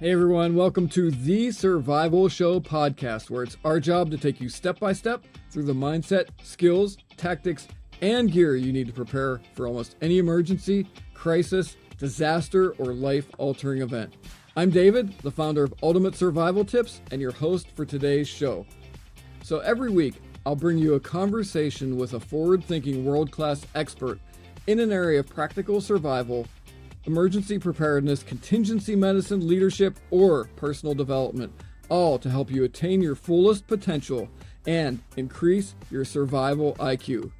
Hey everyone, welcome to the Survival Show podcast, where it's our job to take you step by step through the mindset, skills, tactics, and gear you need to prepare for almost any emergency, crisis, disaster, or life altering event. I'm David, the founder of Ultimate Survival Tips, and your host for today's show. So every week, I'll bring you a conversation with a forward thinking world class expert in an area of practical survival emergency preparedness, contingency medicine, leadership, or personal development, all to help you attain your fullest potential and increase your survival IQ.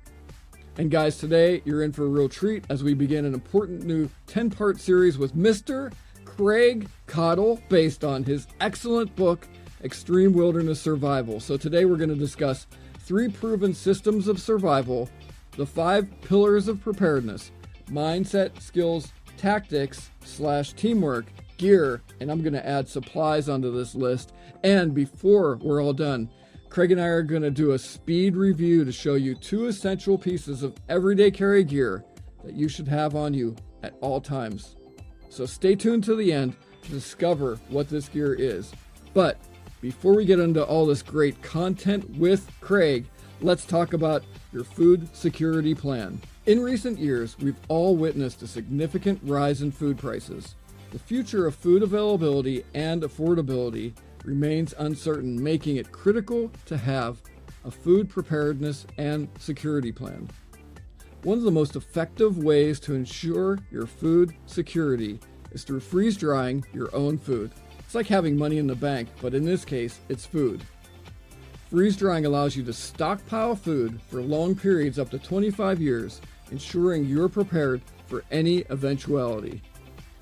And guys, today you're in for a real treat as we begin an important new 10 part series with Mr. Craig Caudill based on his excellent book, Extreme Wilderness Survival. So today we're going to discuss three proven systems of survival, the five pillars of preparedness mindset, skills, tactics slash teamwork, gear, and I'm going to add supplies onto this list. And before we're all done, Craig and I are going to do a speed review to show you two essential pieces of everyday carry gear that you should have on you at all times. So stay tuned to the end to discover what this gear is. But before we get into all this great content with Craig, let's talk about your food security plan. In recent years, we've all witnessed a significant rise in food prices. The future of food availability and affordability remains uncertain, making it critical to have a food preparedness and security plan. One of the most effective ways to ensure your food security is through freeze drying your own food. It's like having money in the bank, but in this case, it's food. Freeze drying allows you to stockpile food for long periods up to 25 years ensuring you're prepared for any eventuality.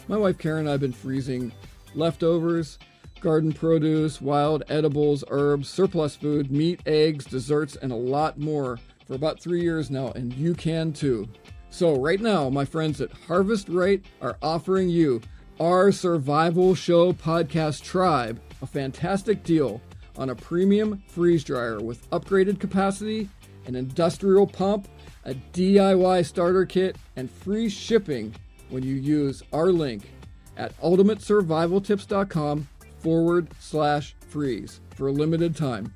My wife Karen and I have been freezing leftovers, garden produce, wild edibles, herbs, surplus food, meat, eggs, desserts, and a lot more for about three years now, and you can too. So, right now, my friends at Harvest Right are offering you our Survival Show podcast tribe a fantastic deal on a premium freeze dryer with upgraded capacity, an industrial pump, a DIY starter kit, and free shipping when you use our link at ultimatesurvivaltips.com forward slash freeze for a limited time.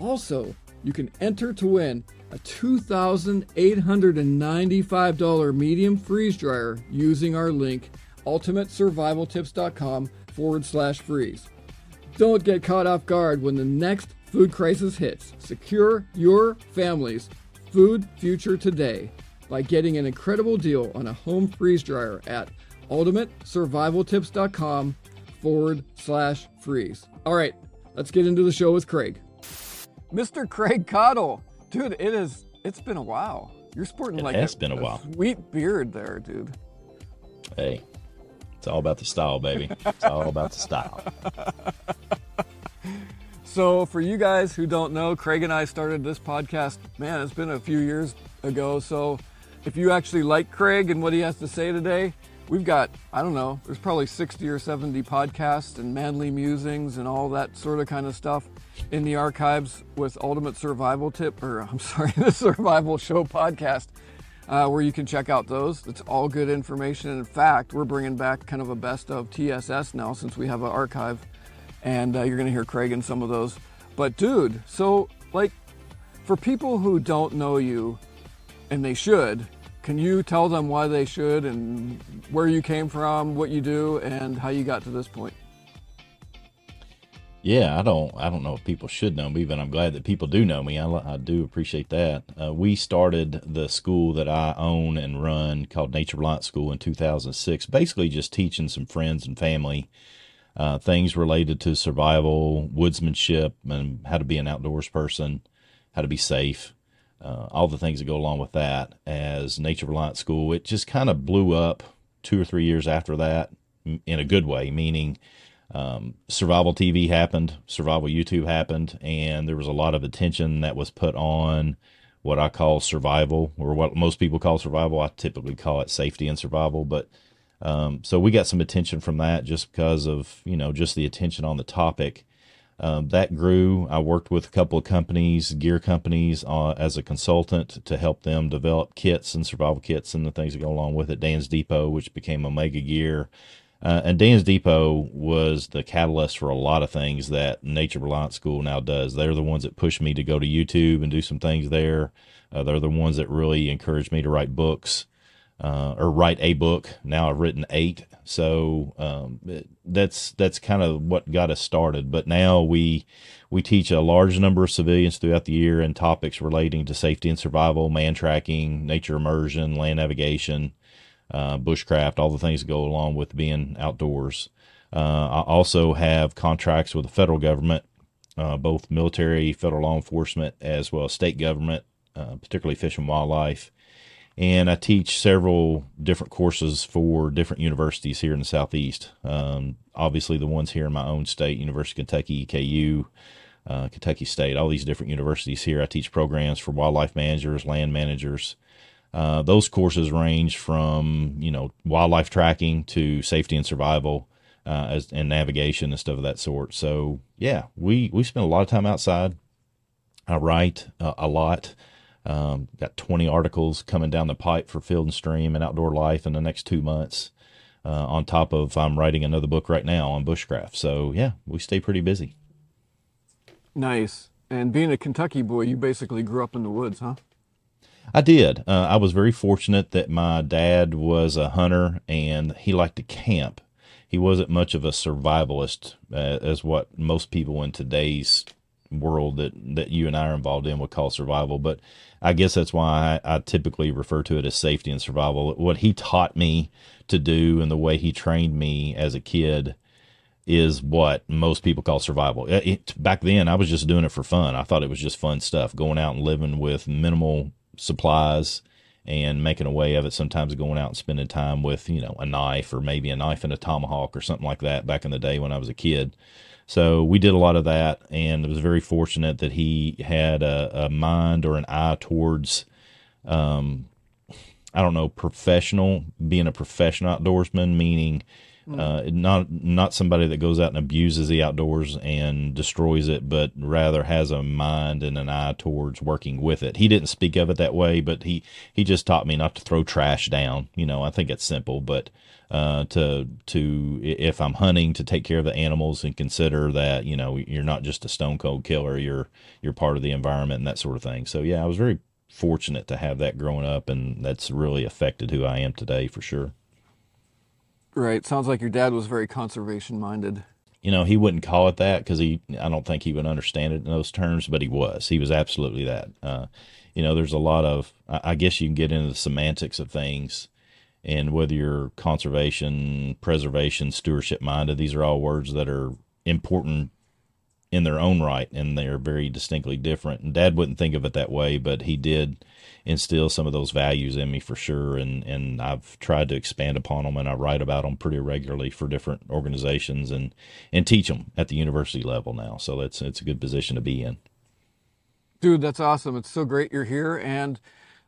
Also, you can enter to win a $2,895 medium freeze dryer using our link ultimatesurvivaltips.com forward slash freeze. Don't get caught off guard when the next food crisis hits. Secure your family's food future today by getting an incredible deal on a home freeze dryer at ultimatesurvivaltips.com forward slash freeze. All right, let's get into the show with Craig. Mr. Craig Caudill. Dude, it is it's been a while. You're sporting it like has a, been a, a while. Sweet beard there, dude. Hey. It's all about the style, baby. It's all about the style. So, for you guys who don't know, Craig and I started this podcast, man, it's been a few years ago. So, if you actually like Craig and what he has to say today, we've got, I don't know, there's probably 60 or 70 podcasts and manly musings and all that sort of kind of stuff in the archives with Ultimate Survival Tip, or I'm sorry, the Survival Show podcast, uh, where you can check out those. It's all good information. in fact, we're bringing back kind of a best of TSS now since we have an archive and uh, you're going to hear Craig in some of those. But dude, so like for people who don't know you, and they should, can you tell them why they should and where you came from, what you do, and how you got to this point? Yeah, I don't, I don't know if people should know me, but I'm glad that people do know me. I, I do appreciate that. Uh, we started the school that I own and run called Nature Reliance School in 2006, basically just teaching some friends and family uh, things related to survival, woodsmanship, and how to be an outdoors person, how to be safe, uh, all the things that go along with that. As Nature Reliance School, it just kind of blew up two or three years after that in a good way, meaning um, survival TV happened, survival YouTube happened, and there was a lot of attention that was put on what I call survival, or what most people call survival. I typically call it safety and survival, but um, so we got some attention from that just because of, you know, just the attention on the topic. Um, that grew. I worked with a couple of companies, gear companies, uh, as a consultant to help them develop kits and survival kits and the things that go along with it. Dan's Depot, which became Omega Gear, Uh, and Dan's Depot was the catalyst for a lot of things that Nature Reliance School now does. They're the ones that pushed me to go to YouTube and do some things there. Uh, they're the ones that really encouraged me to write books uh, or write a book. Now I've written eight, so um, that's that's kind of what got us started. But now we we teach a large number of civilians throughout the year in topics relating to safety and survival, man tracking, nature immersion, land navigation uh, bushcraft, all the things that go along with being outdoors. Uh, I also have contracts with the federal government, uh, both military, federal law enforcement, as well as state government, uh, particularly fish and wildlife. And I teach several different courses for different universities here in the Southeast. Um, obviously, the ones here in my own state, University of Kentucky, KU, uh, Kentucky State, all these different universities here. I teach programs for wildlife managers, land managers, uh, those courses range from you know wildlife tracking to safety and survival, uh, as, and navigation and stuff of that sort. So yeah, we we spend a lot of time outside. I write uh, a lot. Um, got 20 articles coming down the pipe for Field and Stream and Outdoor Life in the next two months. Uh, on top of I'm writing another book right now on bushcraft. So yeah, we stay pretty busy. Nice. And being a Kentucky boy, you basically grew up in the woods, huh? I did. Uh, I was very fortunate that my dad was a hunter and he liked to camp. He wasn't much of a survivalist, uh, as what most people in today's world that, that you and I are involved in would call survival. But I guess that's why I, I typically refer to it as safety and survival. What he taught me to do and the way he trained me as a kid is what most people call survival. It, back then, I was just doing it for fun. I thought it was just fun stuff, going out and living with minimal supplies and making a way of it. Sometimes going out and spending time with, you know, a knife or maybe a knife and a tomahawk or something like that back in the day when I was a kid. So we did a lot of that, and it was very fortunate that he had a, a mind or an eye towards, um, I don't know, professional, being a professional outdoorsman, meaning Mm. Uh, not not somebody that goes out and abuses the outdoors and destroys it, but rather has a mind and an eye towards working with it. He didn't speak of it that way, but he he just taught me not to throw trash down. You know, I think it's simple, but uh, to to if I'm hunting, to take care of the animals and consider that you know you're not just a stone cold killer. You're you're part of the environment and that sort of thing. So yeah, I was very fortunate to have that growing up, and that's really affected who I am today for sure. Right. Sounds like your dad was very conservation minded. You know, he wouldn't call it that because he, I don't think he would understand it in those terms, but he was. He was absolutely that. Uh, you know, there's a lot of, I guess you can get into the semantics of things and whether you're conservation, preservation, stewardship minded, these are all words that are important in their own right and they're very distinctly different. And dad wouldn't think of it that way, but he did instill some of those values in me for sure. And, and I've tried to expand upon them and I write about them pretty regularly for different organizations and, and teach them at the university level now. So that's, it's a good position to be in. Dude, that's awesome. It's so great you're here. And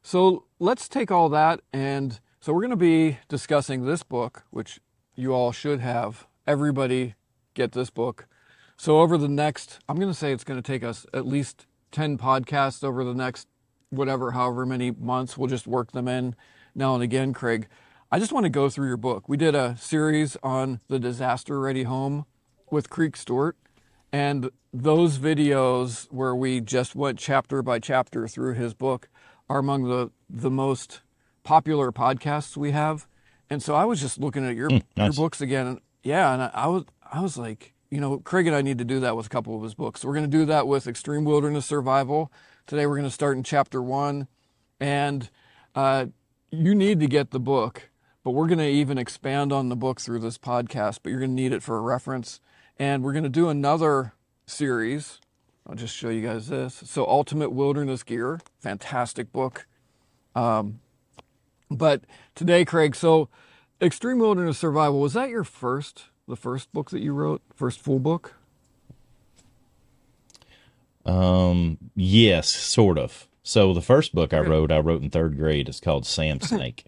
so let's take all that. And so we're going to be discussing this book, which you all should have. Everybody get this book. So over the next, I'm going to say it's going to take us at least 10 podcasts over the next whatever, however many months. We'll just work them in now and again, Craig. I just want to go through your book. We did a series on the disaster ready home with Creek Stewart. And those videos where we just went chapter by chapter through his book are among the, the most popular podcasts we have. And so I was just looking at your, mm, nice. your books again. And yeah. And I, I was, I was like, you know, Craig and I need to do that with a couple of his books. We're going to do that with Extreme Wilderness Survival. Today we're going to start in chapter one. And uh, you need to get the book, but we're going to even expand on the book through this podcast, but you're going to need it for a reference. And we're going to do another series. I'll just show you guys this. So, Ultimate Wilderness Gear, fantastic book. Um, but today, Craig, so Extreme Wilderness Survival, was that your first the first book that you wrote, first full book? Um, yes, sort of. So the first book I wrote, I wrote in third grade. It's called Sam Snake.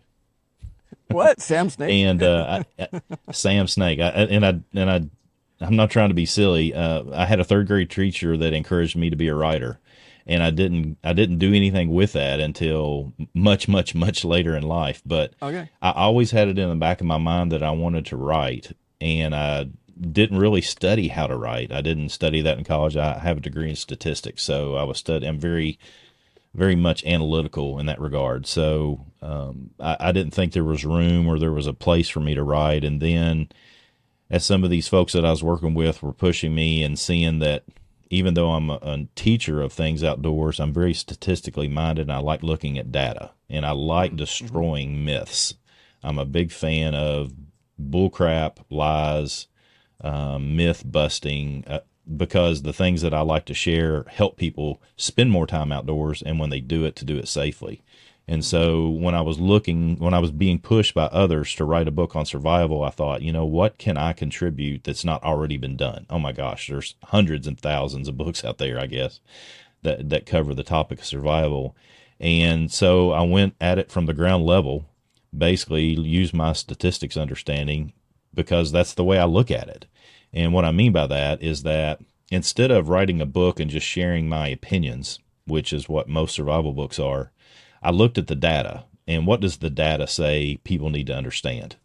what Sam Snake? and uh, I, I, Sam Snake. I, and I and I, I'm not trying to be silly. Uh, I had a third grade teacher that encouraged me to be a writer, and I didn't I didn't do anything with that until much much much later in life. But okay. I always had it in the back of my mind that I wanted to write, and I didn't really study how to write. I didn't study that in college. I have a degree in statistics, so I was studying. I'm very very much analytical in that regard. So um, I, I didn't think there was room or there was a place for me to write. And then, as some of these folks that I was working with were pushing me and seeing that even though I'm a, a, teacher of things outdoors, I'm very statistically minded and I like looking at data and I like mm-hmm. destroying myths. I'm a big fan of bullcrap, lies, um, myth busting, uh, because the things that I like to share help people spend more time outdoors and when they do it, to do it safely. And so when I was looking, when I was being pushed by others to write a book on survival, I thought, you know, what can I contribute that's not already been done? Oh my gosh, there's hundreds and thousands of books out there, I guess, that, that cover the topic of survival. And so I went at it from the ground level, basically use my statistics understanding because that's the way I look at it. And what I mean by that is that instead of writing a book and just sharing my opinions, which is what most survival books are, I looked at the data and what does the data say people need to understand?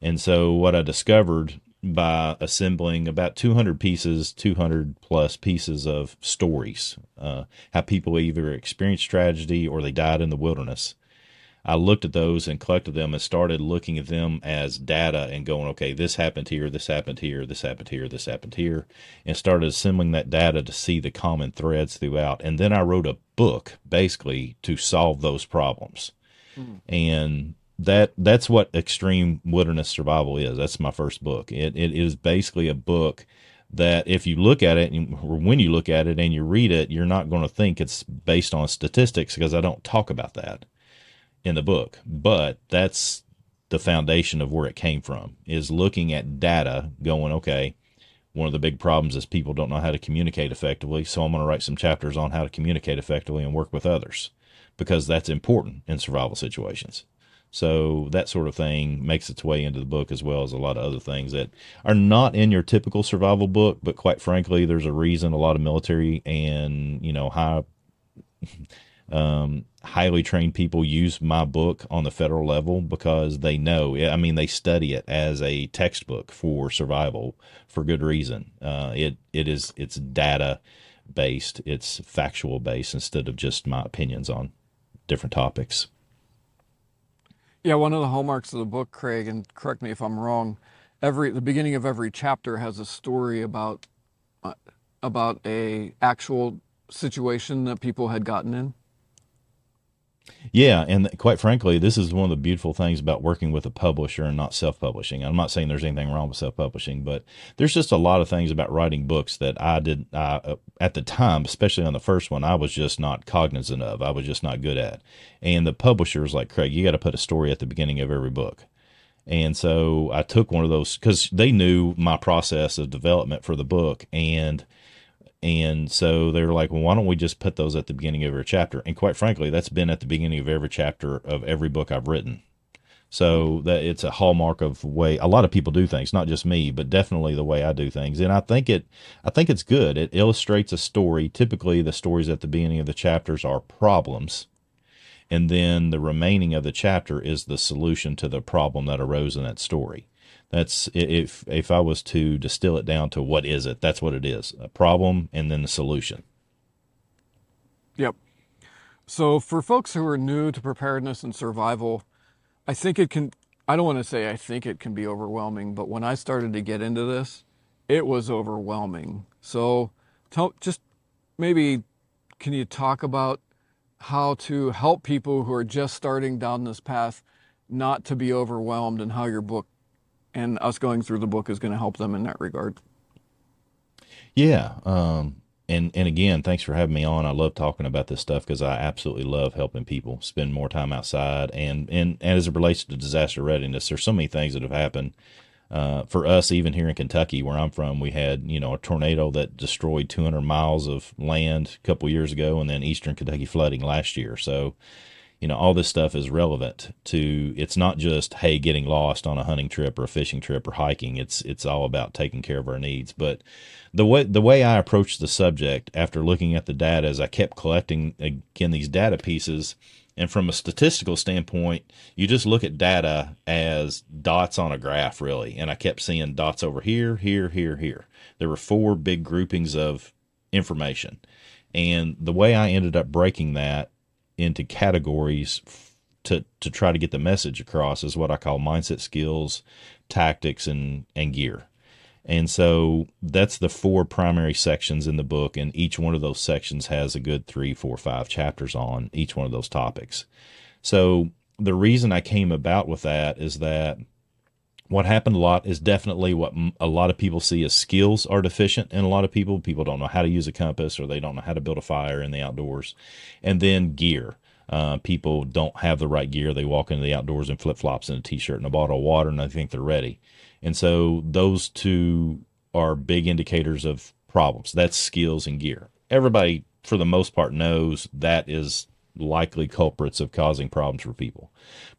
And so what I discovered by assembling about 200 pieces, 200 plus pieces of stories, uh, how people either experienced tragedy or they died in the wilderness, I looked at those and collected them and started looking at them as data and going, okay, this happened here, this happened here, this happened here, this happened here, and started assembling that data to see the common threads throughout. And then I wrote a book basically to solve those problems. Mm. And that that's what extreme wilderness survival is. That's my first book. It it is basically a book that if you look at it or when you look at it and you read it, you're not going to think it's based on statistics because I don't talk about that in the book, but that's the foundation of where it came from is looking at data going, okay, one of the big problems is people don't know how to communicate effectively. So I'm going to write some chapters on how to communicate effectively and work with others because that's important in survival situations. So that sort of thing makes its way into the book as well as a lot of other things that are not in your typical survival book, but quite frankly, there's a reason a lot of military and, you know, high um, highly trained people use my book on the federal level because they know. I mean, they study it as a textbook for survival for good reason. Uh, it it is it's data based, it's factual based instead of just my opinions on different topics. Yeah, one of the hallmarks of the book, Craig, and correct me if I'm wrong. Every the beginning of every chapter has a story about uh, about a actual situation that people had gotten in. Yeah, and quite frankly, this is one of the beautiful things about working with a publisher and not self-publishing. I'm not saying there's anything wrong with self-publishing, but there's just a lot of things about writing books that I did uh, at the time, especially on the first one, I was just not cognizant of. I was just not good at. And the publishers like Craig, you got to put a story at the beginning of every book. And so I took one of those because they knew my process of development for the book and and so they were like, well, why don't we just put those at the beginning of every chapter? And quite frankly, that's been at the beginning of every chapter of every book I've written. So that it's a hallmark of way a lot of people do things, not just me, but definitely the way I do things. And I think it, I think it's good. It illustrates a story. Typically, the stories at the beginning of the chapters are problems, and then the remaining of the chapter is the solution to the problem that arose in that story. That's if if I was to distill it down to what is it, that's what it is: a problem and then the solution. Yep. So for folks who are new to preparedness and survival, I think it can. I don't want to say I think it can be overwhelming, but when I started to get into this, it was overwhelming. So, tell, just maybe can you talk about how to help people who are just starting down this path not to be overwhelmed and how your book and us going through the book is going to help them in that regard. Yeah. Um, and, and again, thanks for having me on. I love talking about this stuff because I absolutely love helping people spend more time outside. And, and, and as it relates to disaster readiness, there's so many things that have happened. Uh, for us, even here in Kentucky, where I'm from, we had you know a tornado that destroyed 200 miles of land a couple years ago, and then eastern Kentucky flooding last year. So you know, all this stuff is relevant to it's not just hey getting lost on a hunting trip or a fishing trip or hiking. It's it's all about taking care of our needs. But the way the way I approached the subject after looking at the data as I kept collecting again these data pieces and from a statistical standpoint, you just look at data as dots on a graph, really. And I kept seeing dots over here, here, here, here. There were four big groupings of information. And the way I ended up breaking that into categories to, to try to get the message across is what I call mindset skills, tactics, and, and gear. And so that's the four primary sections in the book, and each one of those sections has a good three, four, five chapters on each one of those topics. So the reason I came about with that is that what happened a lot is definitely what a lot of people see as skills are deficient in a lot of people. People don't know how to use a compass or they don't know how to build a fire in the outdoors. And then gear. Uh, people don't have the right gear. They walk into the outdoors in flip flops and a t shirt and a bottle of water and they think they're ready. And so those two are big indicators of problems. That's skills and gear. Everybody, for the most part, knows that is likely culprits of causing problems for people.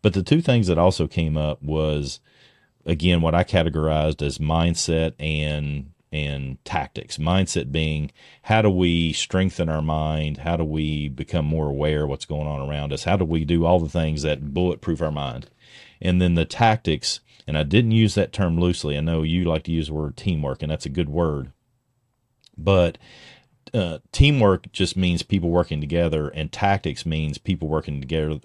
But the two things that also came up was, again, what I categorized as mindset and and tactics. Mindset being how do we strengthen our mind? How do we become more aware of what's going on around us? How do we do all the things that bulletproof our mind? And then the tactics and I didn't use that term loosely. I know you like to use the word teamwork, and that's a good word. But uh, teamwork just means people working together, and tactics means people working together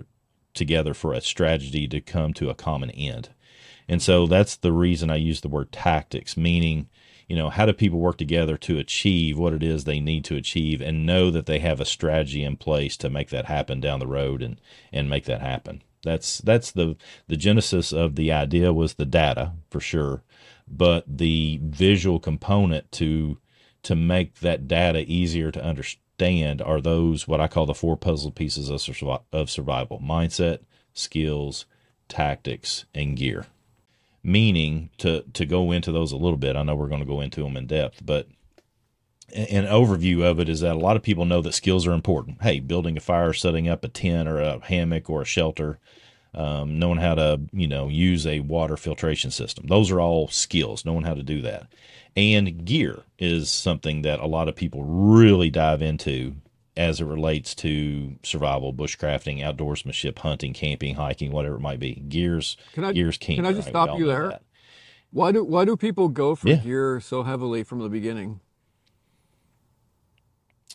together for a strategy to come to a common end. And so that's the reason I use the word tactics, meaning, you know, how do people work together to achieve what it is they need to achieve and know that they have a strategy in place to make that happen down the road and, and make that happen. That's that's the the genesis of the idea was the data for sure, but the visual component to to make that data easier to understand are those what I call the four puzzle pieces of, of survival: mindset, skills, tactics, and gear. Meaning to to go into those a little bit. I know we're going to go into them in depth, but an overview of it is that a lot of people know that skills are important. Hey, building a fire, setting up a tent or a hammock or a shelter, um, knowing how to you know use a water filtration system. Those are all skills. Knowing how to do that, and gear is something that a lot of people really dive into as it relates to survival, bushcrafting, outdoorsmanship, hunting, camping, hiking, whatever it might be. Gears, can I, gears king. Can I just right? stop you there? Why do why do people go for yeah. gear so heavily from the beginning?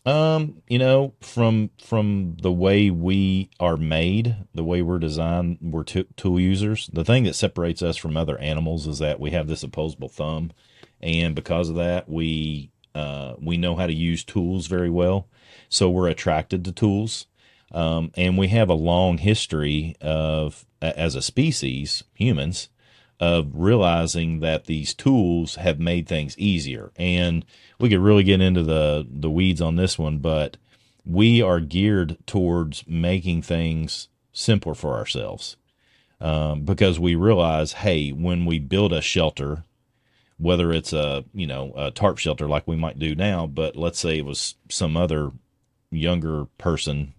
Um, you know, from from the way we are made, the way we're designed, we're t- tool users. The thing that separates us from other animals is that we have this opposable thumb, and because of that, we uh, we know how to use tools very well. So we're attracted to tools, um, and we have a long history of, as a species, humans, of realizing that these tools have made things easier. And we could really get into the the weeds on this one, but we are geared towards making things simpler for ourselves um, because we realize, hey, when we build a shelter, whether it's a you know a tarp shelter like we might do now, but let's say it was some other younger person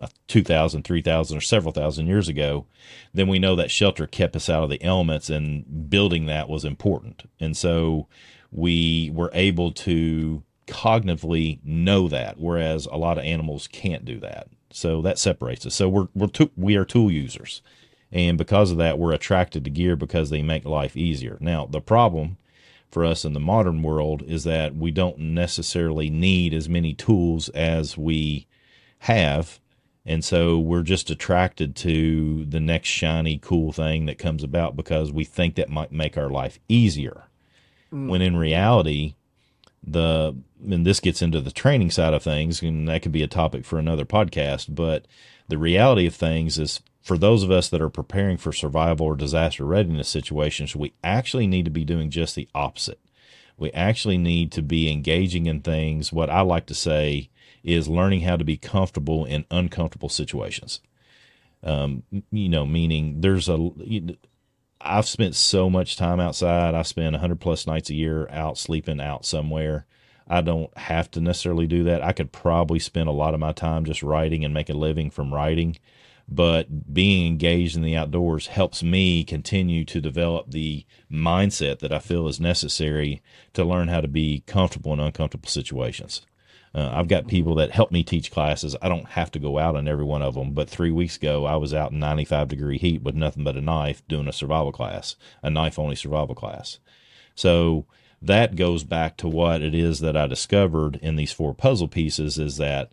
uh, 2,000, 3,000, or several thousand years ago, then we know that shelter kept us out of the elements and building that was important. And so we were able to cognitively know that, whereas a lot of animals can't do that. So that separates us. So we're, we're to, we are tool users. And because of that, we're attracted to gear because they make life easier. Now, the problem for us in the modern world is that we don't necessarily need as many tools as we have and so we're just attracted to the next shiny, cool thing that comes about because we think that might make our life easier. Mm. When in reality, the and this gets into the training side of things, and that could be a topic for another podcast. But the reality of things is for those of us that are preparing for survival or disaster readiness situations, we actually need to be doing just the opposite. We actually need to be engaging in things, what I like to say is learning how to be comfortable in uncomfortable situations. Um, you know, meaning there's a, I've spent so much time outside. I spend 100 plus nights a year out sleeping out somewhere. I don't have to necessarily do that. I could probably spend a lot of my time just writing and make a living from writing. But being engaged in the outdoors helps me continue to develop the mindset that I feel is necessary to learn how to be comfortable in uncomfortable situations. Uh, I've got people that help me teach classes. I don't have to go out on every one of them, but three weeks ago, I was out in 95 degree heat with nothing but a knife doing a survival class, a knife only survival class. So that goes back to what it is that I discovered in these four puzzle pieces is that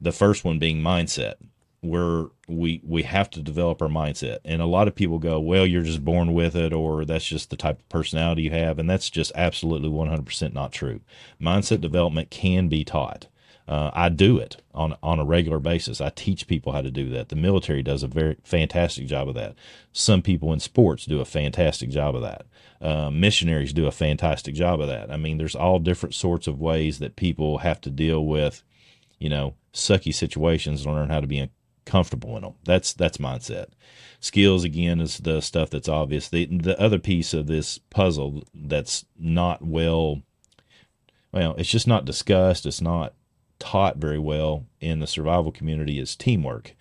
the first one being mindset where we we have to develop our mindset and a lot of people go well you're just born with it or that's just the type of personality you have and that's just absolutely 100% not true mindset development can be taught uh, I do it on on a regular basis. I teach people how to do that. The military does a very fantastic job of that. Some people in sports do a fantastic job of that. Uh, missionaries do a fantastic job of that. I mean, there's all different sorts of ways that people have to deal with, you know, sucky situations and learn how to be comfortable in them. That's that's mindset. Skills again is the stuff that's obvious. The the other piece of this puzzle that's not well well, it's just not discussed, it's not taught very well in the survival community is teamwork.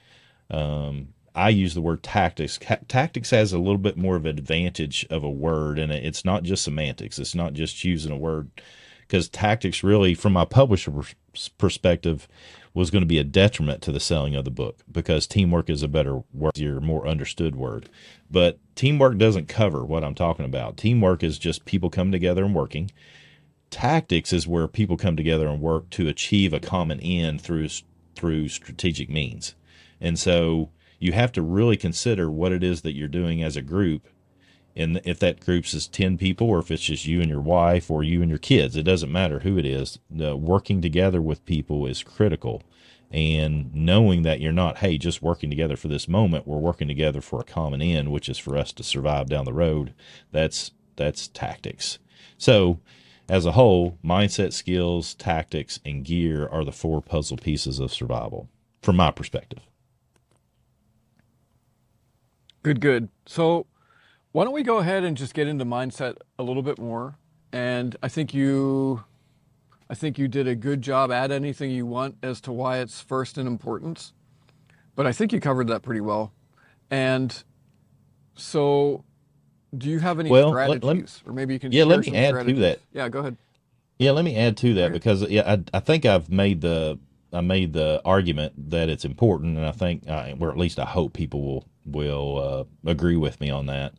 Um, I use the word tactics. tactics has a little bit more of an advantage of a word, and it's not just semantics. It's not just choosing a word, because tactics really, from my publisher perspective, was going to be a detriment to the selling of the book because teamwork is a better word, your more understood word. But teamwork doesn't cover what I'm talking about. Teamwork is just people coming together and working. Tactics is where people come together and work to achieve a common end through through strategic means. And so you have to really consider what it is that you're doing as a group and if that group's is 10 people or if it's just you and your wife or you and your kids it doesn't matter who it is uh, working together with people is critical. And knowing that you're not hey just working together for this moment we're working together for a common end which is for us to survive down the road that's that's tactics. So as a whole mindset skills tactics and gear are the four puzzle pieces of survival from my perspective. Good good. So why don't we go ahead and just get into mindset a little bit more? And I think you I think you did a good job. Add anything you want as to why it's first in importance. But I think you covered that pretty well. And so do you have any well, strategies? Let, let, or maybe you can Yeah, let me add strategies. to that. Yeah, go ahead. Yeah, let me add to that because yeah, I, I think I've made the I made the argument that it's important, and I think, uh, or at least I hope people will will uh, agree with me on that.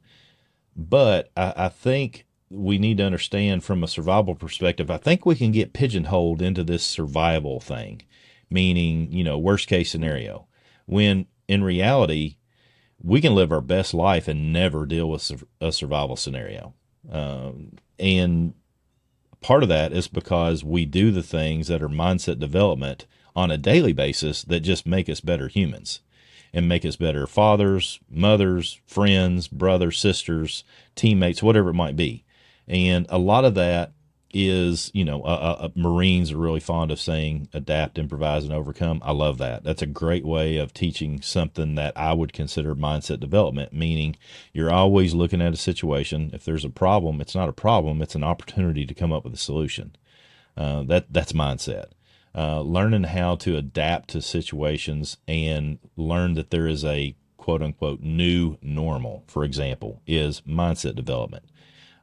But I, I think we need to understand from a survival perspective, I think we can get pigeonholed into this survival thing, meaning, you know, worst case scenario, when in reality, we can live our best life and never deal with a survival scenario. Um, and part of that is because we do the things that are mindset development on a daily basis that just make us better humans and make us better fathers, mothers, friends, brothers, sisters, teammates, whatever it might be. And a lot of that is, you know, uh, uh, Marines are really fond of saying adapt, improvise, and overcome. I love that. That's a great way of teaching something that I would consider mindset development, meaning you're always looking at a situation. If there's a problem, it's not a problem, it's an opportunity to come up with a solution. Uh, that That's mindset uh, learning how to adapt to situations and learn that there is a quote unquote new normal, for example, is mindset development.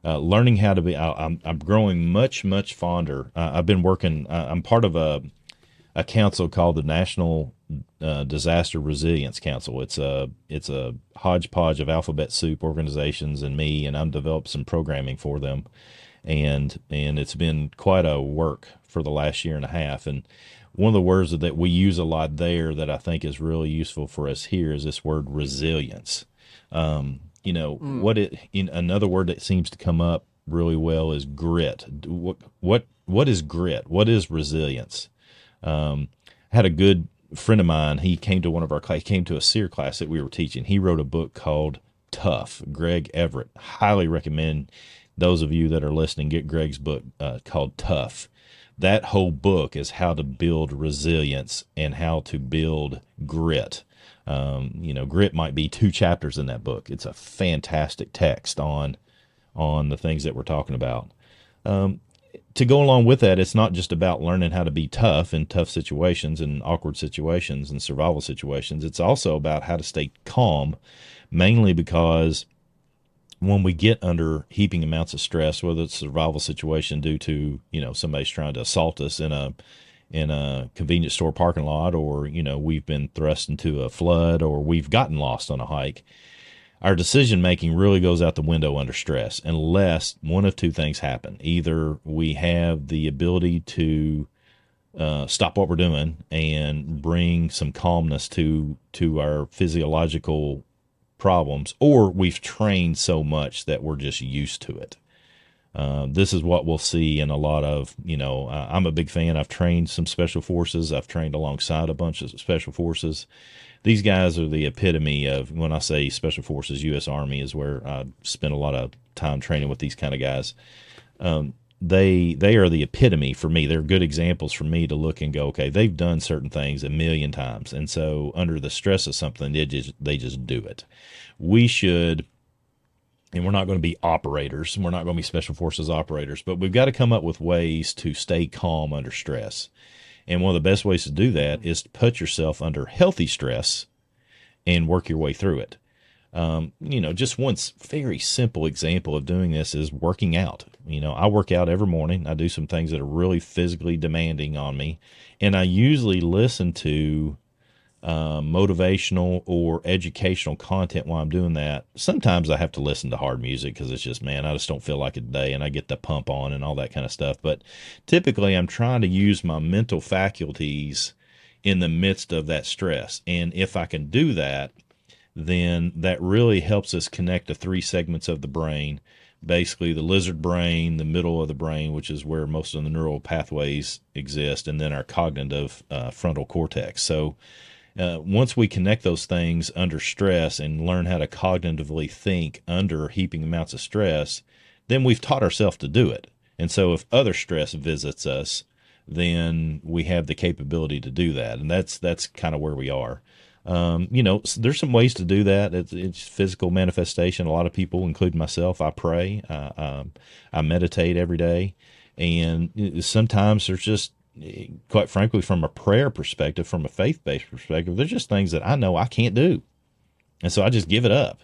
Uh, learning how to be, I, am I'm growing much, much fonder. Uh, I've been working, I'm part of a, a council called the National uh, Disaster Resilience Council. It's a it's a hodgepodge of alphabet soup organizations and me, and I'm developed some programming for them, and and it's been quite a work for the last year and a half. And one of the words that we use a lot there that I think is really useful for us here is this word resilience. Um, you know, mm. what it in another word that seems to come up really well is grit. What what what is grit? What is resilience? Um, I had a good friend of mine. He came to one of our he came to a SERE class that we were teaching. He wrote a book called Tough. Greg Everett. Highly recommend those of you that are listening get Greg's book uh, called Tough that whole book is how to build resilience and how to build grit. Um, you know, grit might be two chapters in that book. It's a fantastic text on on the things that we're talking about. Um, to go along with that, it's not just about learning how to be tough in tough situations and awkward situations and survival situations. It's also about how to stay calm, mainly because when we get under heaping amounts of stress, whether it's a survival situation due to, you know, somebody's trying to assault us in a in a convenience store parking lot or, you know, we've been thrust into a flood or we've gotten lost on a hike, our decision making really goes out the window under stress unless one of two things happen. Either we have the ability to uh, stop what we're doing and bring some calmness to to our physiological problems, or we've trained so much that we're just used to it. Uh, this is what we'll see in a lot of, you know, uh, I'm a big fan. I've trained some special forces. I've trained alongside a bunch of special forces. These guys are the epitome of when I say special forces, U.S. Army is where I spend a lot of time training with these kind of guys. Um, they they are the epitome for me. They're good examples for me to look and go, okay, they've done certain things a million times, and so under the stress of something, they just they just do it. We should, and we're not going to be operators. We're not going to be special forces operators, but we've got to come up with ways to stay calm under stress. And one of the best ways to do that is to put yourself under healthy stress and work your way through it. Um, you know, just one very simple example of doing this is working out. You know, I work out every morning. I do some things that are really physically demanding on me, and I usually listen to uh, motivational or educational content while I'm doing that. Sometimes I have to listen to hard music because it's just, man, I just don't feel like it today, and I get the pump on and all that kind of stuff. But typically, I'm trying to use my mental faculties in the midst of that stress, and if I can do that then that really helps us connect the three segments of the brain basically the lizard brain, the middle of the brain, which is where most of the neural pathways exist, and then our cognitive uh, frontal cortex. So, uh, once we connect those things under stress and learn how to cognitively think under heaping amounts of stress, then we've taught ourselves to do it. And so, if other stress visits us, then we have the capability to do that, and that's that's kind of where we are. Um, you know, there's some ways to do that. It's, it's, physical manifestation. A lot of people, including myself, I pray, uh, um, I meditate every day, and sometimes there's just, quite frankly, from a prayer perspective, from a faith based perspective, there's just things that I know I can't do, and so I just give it up,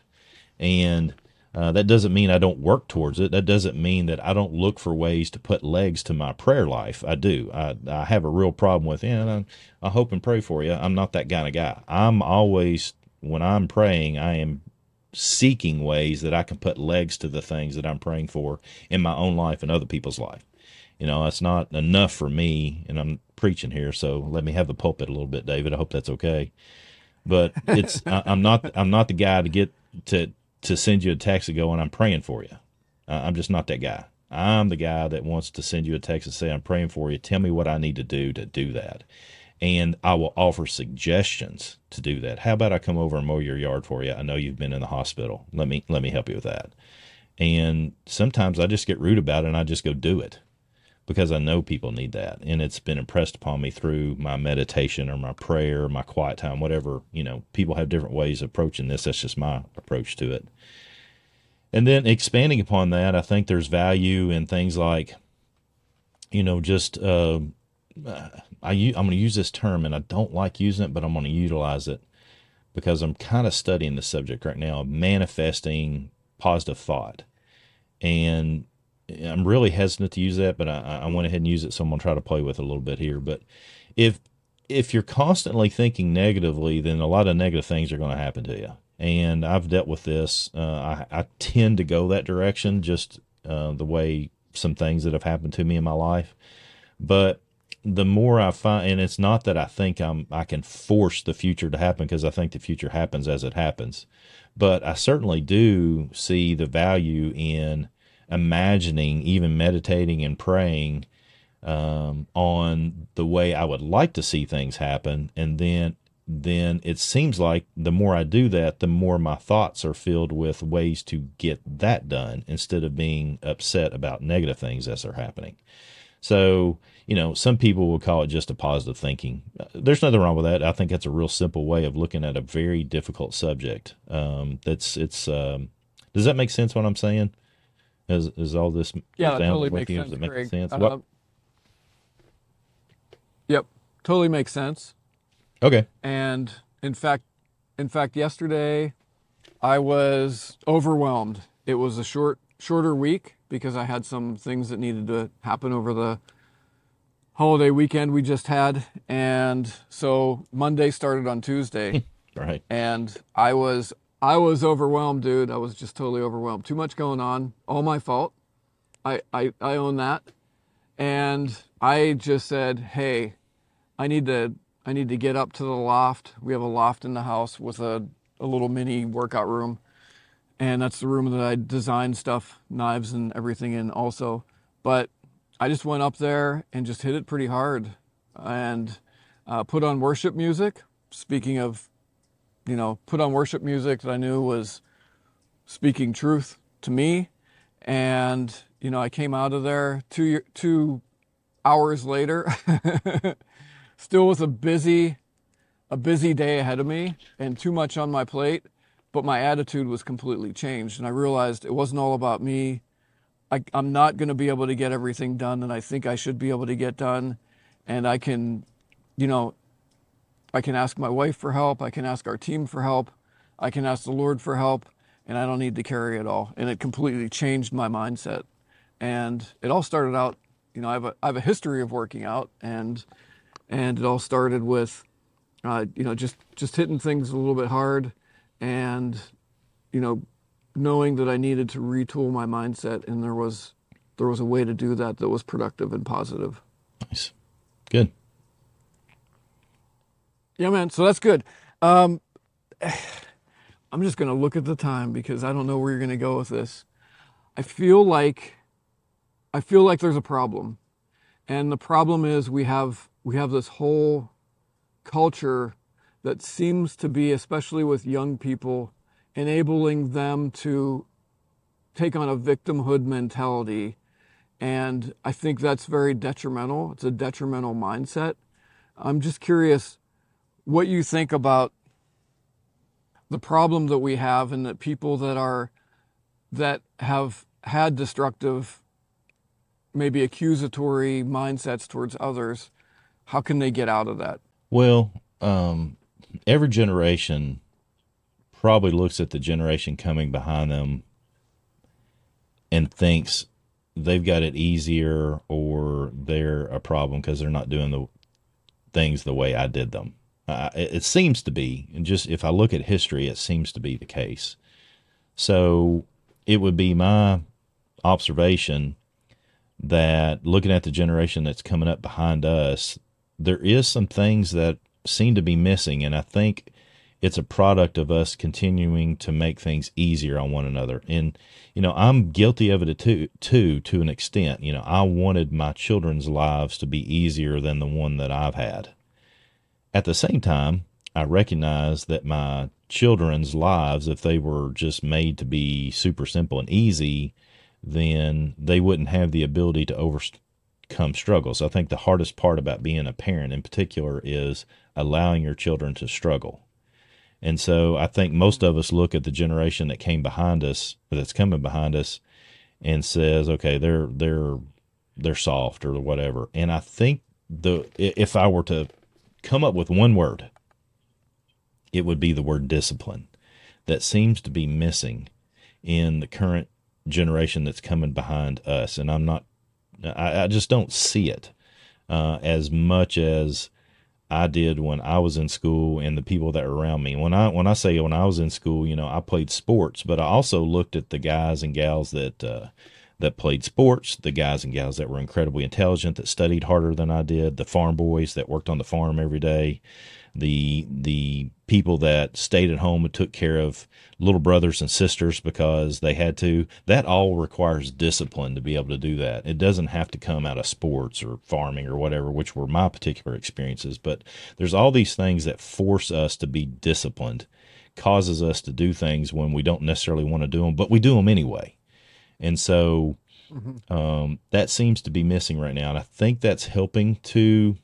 and uh, that doesn't mean I don't work towards it. That doesn't mean that I don't look for ways to put legs to my prayer life. I do. I, I have a real problem with it. And I, I hope and pray for you. I'm not that kind of guy. I'm always, when I'm praying, I am seeking ways that I can put legs to the things that I'm praying for in my own life and other people's life. You know, that's not enough for me. And I'm preaching here. So let me have the pulpit a little bit, David. I hope that's okay. But it's, I, I'm not, I'm not the guy to get to, to send you a text and go, and I'm praying for you. Uh, I'm just not that guy. I'm the guy that wants to send you a text and say, I'm praying for you. Tell me what I need to do to do that. And I will offer suggestions to do that. How about I come over and mow your yard for you? I know you've been in the hospital. Let me let me help you with that. And sometimes I just get rude about it and I just go do it because I know people need that. And it's been impressed upon me through my meditation or my prayer, my quiet time, whatever. You know, people have different ways of approaching this. That's just my approach to it. And then expanding upon that, I think there's value in things like, you know, just, uh, I, I'm going to use this term and I don't like using it, but I'm going to utilize it because I'm kind of studying the subject right now, manifesting positive thought. And I'm really hesitant to use that, but I, I went ahead and used it, so I'm gonna try to play with it a little bit here. But if if you're constantly thinking negatively, then a lot of negative things are going to happen to you. And I've dealt with this. Uh, I, I, tend to go that direction, just uh, the way some things that have happened to me in my life. But the more I find, and it's not that I think I'm I can force the future to happen because I think the future happens as it happens, but I certainly do see the value in imagining, even meditating and praying um, on the way I would like to see things happen, and then then it seems like the more I do that, the more my thoughts are filled with ways to get that done instead of being upset about negative things as they're happening. So, you know, some people will call it just a positive thinking. There's nothing wrong with that. I think that's a real simple way of looking at a very difficult subject. Um, that's it's. Um, does that make sense? What I'm saying? Is is all this Yeah, that sound totally makes sense. Does it make Craig. sense? What? Yep, totally makes sense. Okay. And in fact, in fact, yesterday I was overwhelmed. It was a short, shorter week because I had some things that needed to happen over the holiday weekend we just had, and so Monday started on Tuesday, Right. and I was I was overwhelmed, dude. I was just totally overwhelmed. Too much going on. All my fault. I I, I own that. And I just said, "Hey, I need to I need to get up to the loft. We have a loft in the house with a, a little mini workout room. And that's the room that I designed stuff, knives and everything in also. But I just went up there and just hit it pretty hard and uh, put on worship music. Speaking of, you know, put on worship music that I knew was speaking truth to me. And, you know, I came out of there two, two hours later still was a busy a busy day ahead of me and too much on my plate but my attitude was completely changed. And i realized it wasn't all about me. I, i'm not going to be able to get everything done that i think i should be able to get done. And i can you know i can ask my wife for help. I can ask our team for help. I can ask the lord for help and i don't need to carry it all. And it completely changed my mindset. And it all started out you know i have a, I have a history of working out and and it all started with uh, you know just just hitting things a little bit hard and you know knowing that i needed to retool my mindset and there was there was a way to do that that was productive and positive. Nice. Good. Yeah man so that's good. Um, i'm just going to look at the time because i don't know where you're going to go with this. I feel like i feel like there's a problem. And the problem is we have we have this whole culture that seems to be especially with young people enabling them to take on a victimhood mentality. And i think that's very detrimental. It's a detrimental mindset. I'm just curious what you think about the problem that we have and that people that are that have had destructive maybe accusatory mindsets towards others how can they get out of that Well, um, every generation probably looks at the generation coming behind them and thinks they've got it easier or they're a problem because they're not doing the things the way I did them. It, it seems to be, and just if I look at history, it seems to be the case. So it would be my observation that looking at the generation that's coming up behind us, there is some things that seem to be missing, and I think it's a product of us continuing to make things easier on one another. And you know, I'm guilty of it too, too, to an extent. You know, I wanted my children's lives to be easier than the one that I've had. At the same time, I recognize that my children's lives, if they were just made to be super simple and easy, then they wouldn't have the ability to overcome struggles. I think the hardest part about being a parent in particular is allowing your children to struggle. And so I think most of us look at the generation that came behind us, that's coming behind us, and says, okay, they're they're they're soft or whatever. And I think the if I were to come up with one word, it would be the word discipline. That seems to be missing in the current generation that's coming behind us. And I'm not, I, I just don't see it uh, as much as I did when I was in school and the people that were around me. When I when I say when I was in school, you know, I played sports, but I also looked at the guys and gals that uh, that played sports, the guys and gals that were incredibly intelligent, that studied harder than I did, the farm boys that worked on the farm every day, the the people that stayed at home and took care of little brothers and sisters because they had to. That all requires discipline to be able to do that. It doesn't have to come out of sports or farming or whatever, which were my particular experiences. But there's all these things that force us to be disciplined, causes us to do things when we don't necessarily want to do them, but we do them anyway. And so um, that seems to be missing right now, and I think that's helping to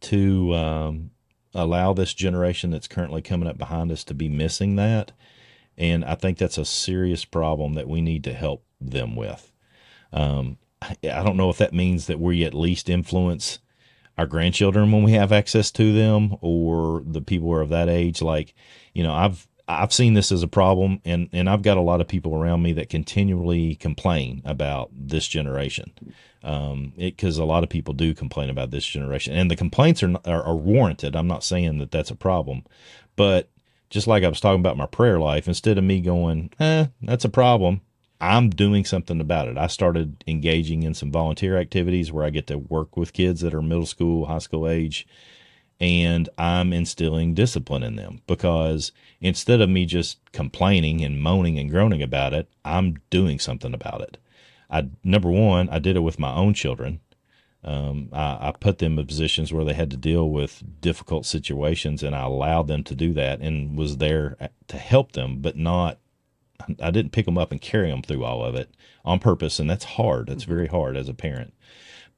to um, allow this generation that's currently coming up behind us to be missing that. And I think that's a serious problem that we need to help them with. Um, I don't know if that means that we at least influence our grandchildren when we have access to them or the people who are of that age. Like, you know, I've I've seen this as a problem, and and I've got a lot of people around me that continually complain about this generation, um, because a lot of people do complain about this generation, and the complaints are, are are warranted. I'm not saying that that's a problem, but just like I was talking about my prayer life, instead of me going, eh, that's a problem, I'm doing something about it. I started engaging in some volunteer activities where I get to work with kids that are middle school, high school age, and I'm instilling discipline in them because instead of me just complaining and moaning and groaning about it, I'm doing something about it. I number one, I did it with my own children. Um, I, I, put them in positions where they had to deal with difficult situations, and I allowed them to do that, and was there to help them, but not. I didn't pick them up and carry them through all of it on purpose, and that's hard. That's very hard as a parent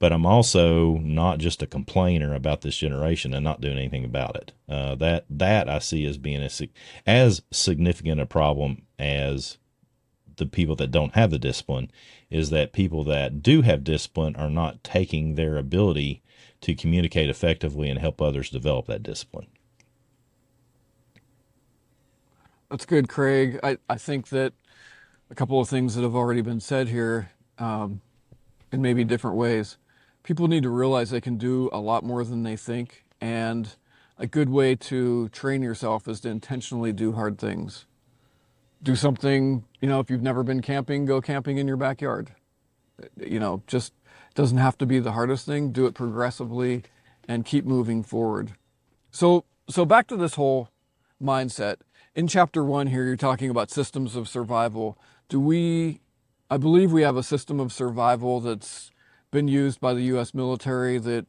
but I'm also not just a complainer about this generation and not doing anything about it. Uh, that that I see as being a, as significant a problem as the people that don't have the discipline is that people that do have discipline are not taking their ability to communicate effectively and help others develop that discipline. That's good, Craig. I, I think that a couple of things that have already been said here um, in maybe different ways people need to realize they can do a lot more than they think. And a good way to train yourself is to intentionally do hard things. Do something, you know, if you've never been camping, go camping in your backyard. You know, just doesn't have to be the hardest thing. Do it progressively and keep moving forward. So, so back to this whole mindset. In chapter one here, you're talking about systems of survival. Do we, I believe we have a system of survival that's been used by the U.S. military that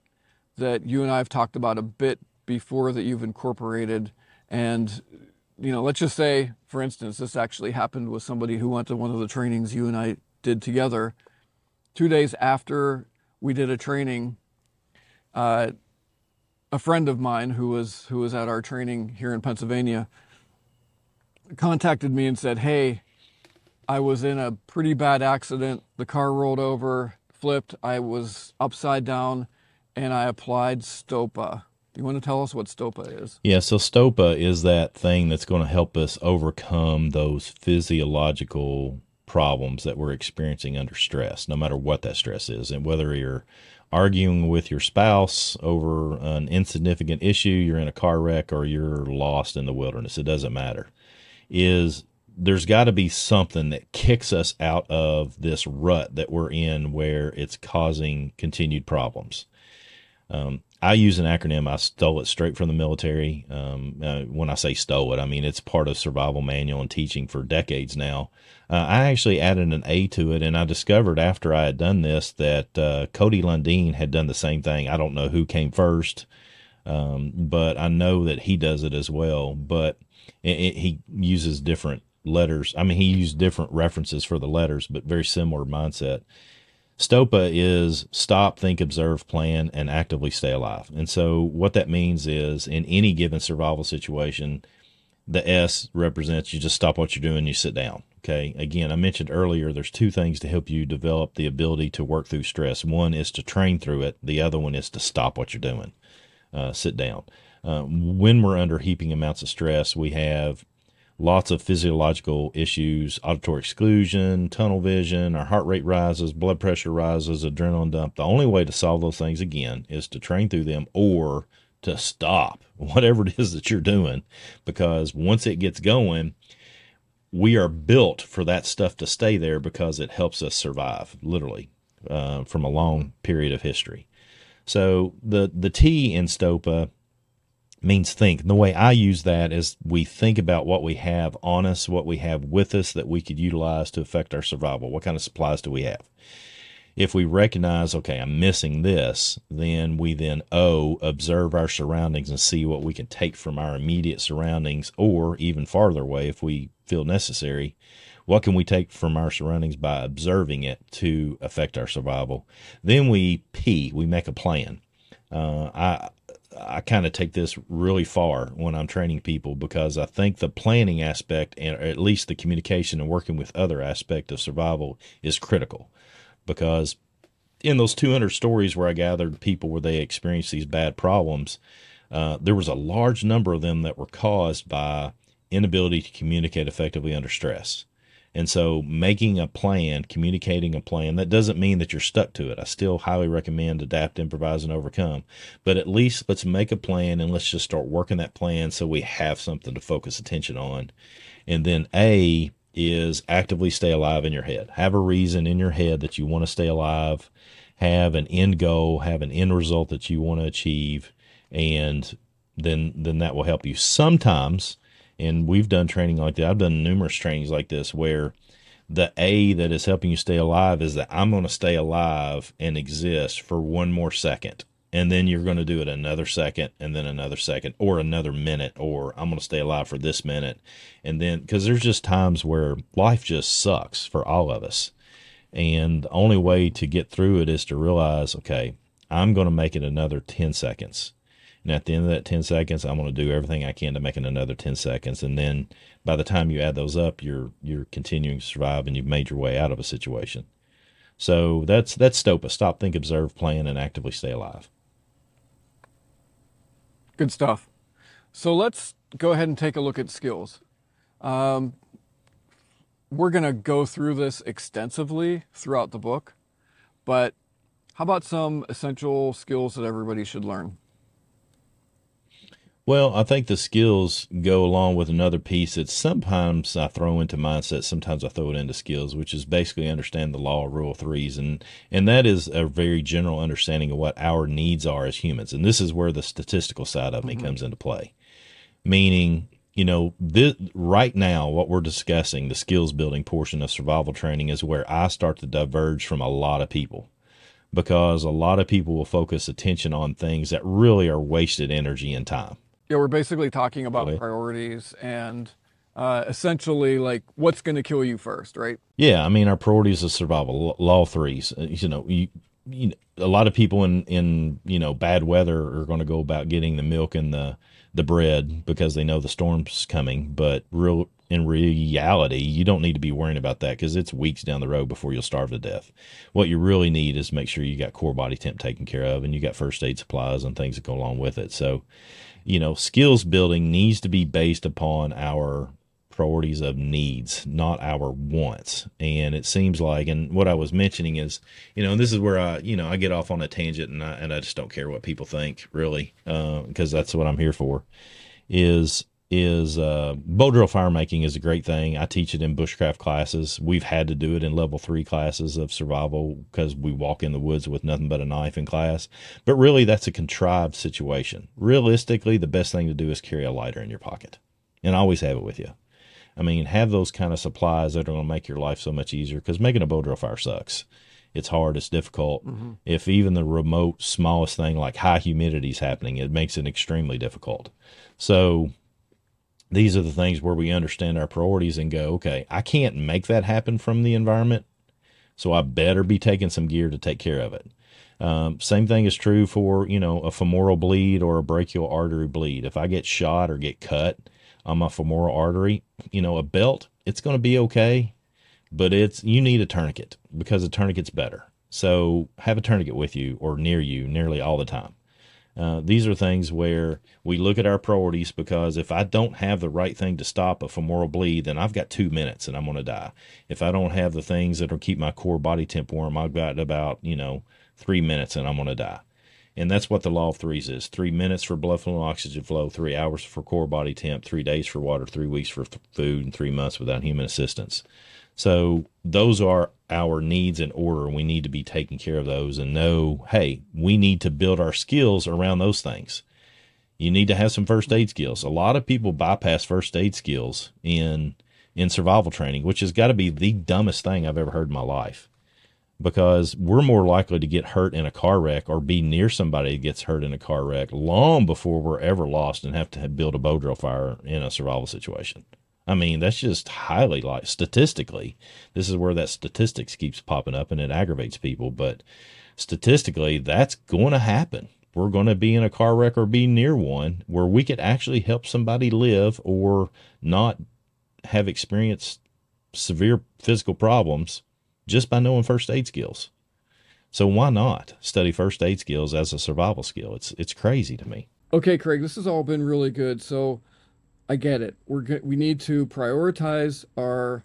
that you and I have talked about a bit before that you've incorporated. And you know, let's just say, for instance, this actually happened with somebody who went to one of the trainings you and I did together. Two days after we did a training, uh, a friend of mine who was who was at our training here in Pennsylvania contacted me and said, "Hey, I was in a pretty bad accident. The car rolled over flipped, I was upside down, and I applied Stopa. Do you want to tell us what Stopa is? Yeah, so Stopa is that thing that's going to help us overcome those physiological problems that we're experiencing under stress, no matter what that stress is, and whether you're arguing with your spouse over an insignificant issue, you're in a car wreck, or you're lost in the wilderness, it doesn't matter. Is there's got to be something that kicks us out of this rut that we're in where it's causing continued problems. Um, I use an acronym. I stole it straight from the military. Um, uh, when I say stole it, I mean it's part of survival manual and teaching for decades now. Uh, I actually added an A to it, and I discovered after I had done this that uh, Cody Lundin had done the same thing. I don't know who came first, um, but I know that he does it as well. But it, it, he uses different letters. I mean, he used different references for the letters, but very similar mindset. STOPA is stop, think, observe, plan, and actively stay alive. And so, what that means is in any given survival situation, the S represents you just stop what you're doing, you sit down. Okay. Again, I mentioned earlier there's two things to help you develop the ability to work through stress. One is to train through it, the other one is to stop what you're doing, uh, sit down. Uh, when we're under heaping amounts of stress, we have lots of physiological issues, auditory exclusion, tunnel vision, our heart rate rises, blood pressure rises, adrenaline dump. The only way to solve those things again is to train through them or to stop whatever it is that you're doing because once it gets going, we are built for that stuff to stay there because it helps us survive, literally, uh, from a long period of history. So the the T in Stopa means think. And the way I use that is we think about what we have on us, what we have with us that we could utilize to affect our survival. What kind of supplies do we have? If we recognize, okay, I'm missing this, then we then O, observe our surroundings and see what we can take from our immediate surroundings or even farther away if we feel necessary. What can we take from our surroundings by observing it to affect our survival? Then we P, we make a plan. Uh, I I kind of take this really far when I'm training people because I think the planning aspect and at least the communication and working with other aspect of survival is critical because in those 200 stories where I gathered people where they experienced these bad problems, uh, there was a large number of them that were caused by inability to communicate effectively under stress. And so making a plan, communicating a plan, that doesn't mean that you're stuck to it. I still highly recommend adapt, improvise, and overcome. But at least let's make a plan and let's just start working that plan so we have something to focus attention on. And then A is actively stay alive in your head. Have a reason in your head that you want to stay alive, have an end goal, have an end result that you want to achieve, and then then that will help you. Sometimes and we've done training like that. I've done numerous trainings like this where the A that is helping you stay alive is that I'm going to stay alive and exist for one more second. And then you're going to do it another second and then another second or another minute, or I'm going to stay alive for this minute. And then, because there's just times where life just sucks for all of us. And the only way to get through it is to realize, okay, I'm going to make it another 10 seconds and at the end of that 10 seconds, I'm going to do everything I can to make it another 10 seconds. And then by the time you add those up, you're, you're continuing to survive and you've made your way out of a situation. So that's, that's STOPA. Stop, think, observe, plan, and actively stay alive. Good stuff. So let's go ahead and take a look at skills. Um, we're going to go through this extensively throughout the book, but how about some essential skills that everybody should learn? Well, I think the skills go along with another piece that sometimes I throw into mindset, sometimes I throw it into skills, which is basically understand the law of rule threes. And, and that is a very general understanding of what our needs are as humans. And this is where the statistical side of me mm-hmm. comes into play. Meaning, you know, this, right now, what we're discussing, the skills building portion of survival training is where I start to diverge from a lot of people because a lot of people will focus attention on things that really are wasted energy and time yeah, we're basically talking about really? priorities and uh, essentially like what's going to kill you first, right? Yeah, I mean our priorities are survival, law threes. Uh, you know, you, you know, a lot of people in in you know bad weather are going to go about getting the milk and the the bread because they know the storm's coming. But real in reality, you don't need to be worrying about that because it's weeks down the road before you'll starve to death. What you really need is make sure you got core body temp taken care of and you got first aid supplies and things that go along with it. So you know, skills building needs to be based upon our priorities of needs, not our wants. And it seems like, and what I was mentioning is, you know, this is where I, you know, I get off on a tangent and I, and I just don't care what people think really, because uh, that's what I'm here for is is uh, bow drill fire making is a great thing. I teach it in bushcraft classes. We've had to do it in level three classes of survival because we walk in the woods with nothing but a knife in class. But really, that's a contrived situation. Realistically, the best thing to do is carry a lighter in your pocket and always have it with you. I mean, have those kind of supplies that are going to make your life so much easier because making a bow drill fire sucks. It's hard. It's difficult. Mm-hmm. If even the remote smallest thing like high humidity is happening, it makes it extremely difficult. So these are the things where we understand our priorities and go, okay, I can't make that happen from the environment, so I better be taking some gear to take care of it. Um, same thing is true for you know a femoral bleed or a brachial artery bleed. If I get shot or get cut on my femoral artery, you know a belt, it's going to be okay, but it's you need a tourniquet because a tourniquet's better. So have a tourniquet with you or near you nearly all the time. Uh, these are things where we look at our priorities because if I don't have the right thing to stop a femoral bleed, then I've got two minutes and I'm going to die. If I don't have the things that will keep my core body temp warm, I've got about, you know, three minutes and I'm going to die. And that's what the law of threes is three minutes for blood flow and oxygen flow, three hours for core body temp, three days for water, three weeks for food, and three months without human assistance. So those are our needs in order. We need to be taking care of those and know, hey, we need to build our skills around those things. You need to have some first aid skills. A lot of people bypass first aid skills in in survival training, which has got to be the dumbest thing I've ever heard in my life. Because we're more likely to get hurt in a car wreck or be near somebody that gets hurt in a car wreck long before we're ever lost and have to build a bow drill fire in a survival situation. I mean, that's just highly like statistically. This is where that statistics keeps popping up and it aggravates people. But statistically, that's going to happen. we're going to be in a car wreck or be near one where we could actually help somebody live or not have experienced severe physical problems just by knowing first aid skills. So why not study first aid skills as a survival skill? It's it's crazy to me. Okay, Craig, this has all been really good. So I get it. We're we need to prioritize our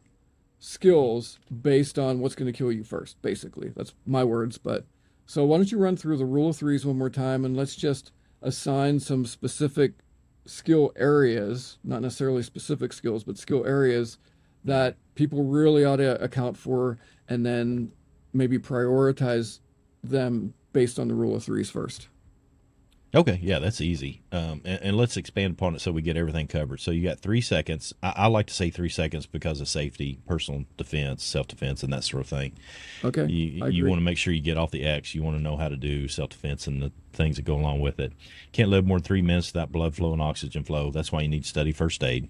skills based on what's going to kill you first. Basically, that's my words. But so why don't you run through the rule of threes one more time, and let's just assign some specific skill areas, not necessarily specific skills, but skill areas that people really ought to account for, and then maybe prioritize them based on the rule of threes first. Okay, yeah, that's easy. Um, and, and, let's expand upon it so we get everything covered. So you got three seconds. I, I like to say three seconds because of safety, personal defense, self defense, and that sort of thing. Okay. You, you want to make sure you get off the X. You want to know how to do self defense and the things that go along with it. Can't live more than three minutes without blood flow and oxygen flow. That's why you need to study first aid.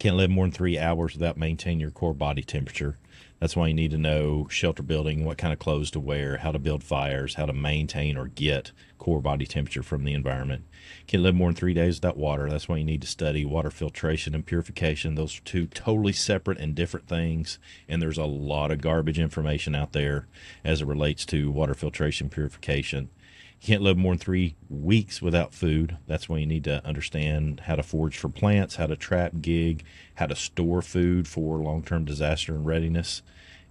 Can't live more than three hours without maintaining your core body temperature. That's why you need to know shelter building, what kind of clothes to wear, how to build fires, how to maintain or get core body temperature from the environment. Can't live more than three days without water. That's why you need to study water filtration and purification. Those are two totally separate and different things. And there's a lot of garbage information out there as it relates to water filtration, purification. You can't live more than three weeks without food. That's when you need to understand how to forage for plants, how to trap, gig, how to store food for long term disaster and readiness.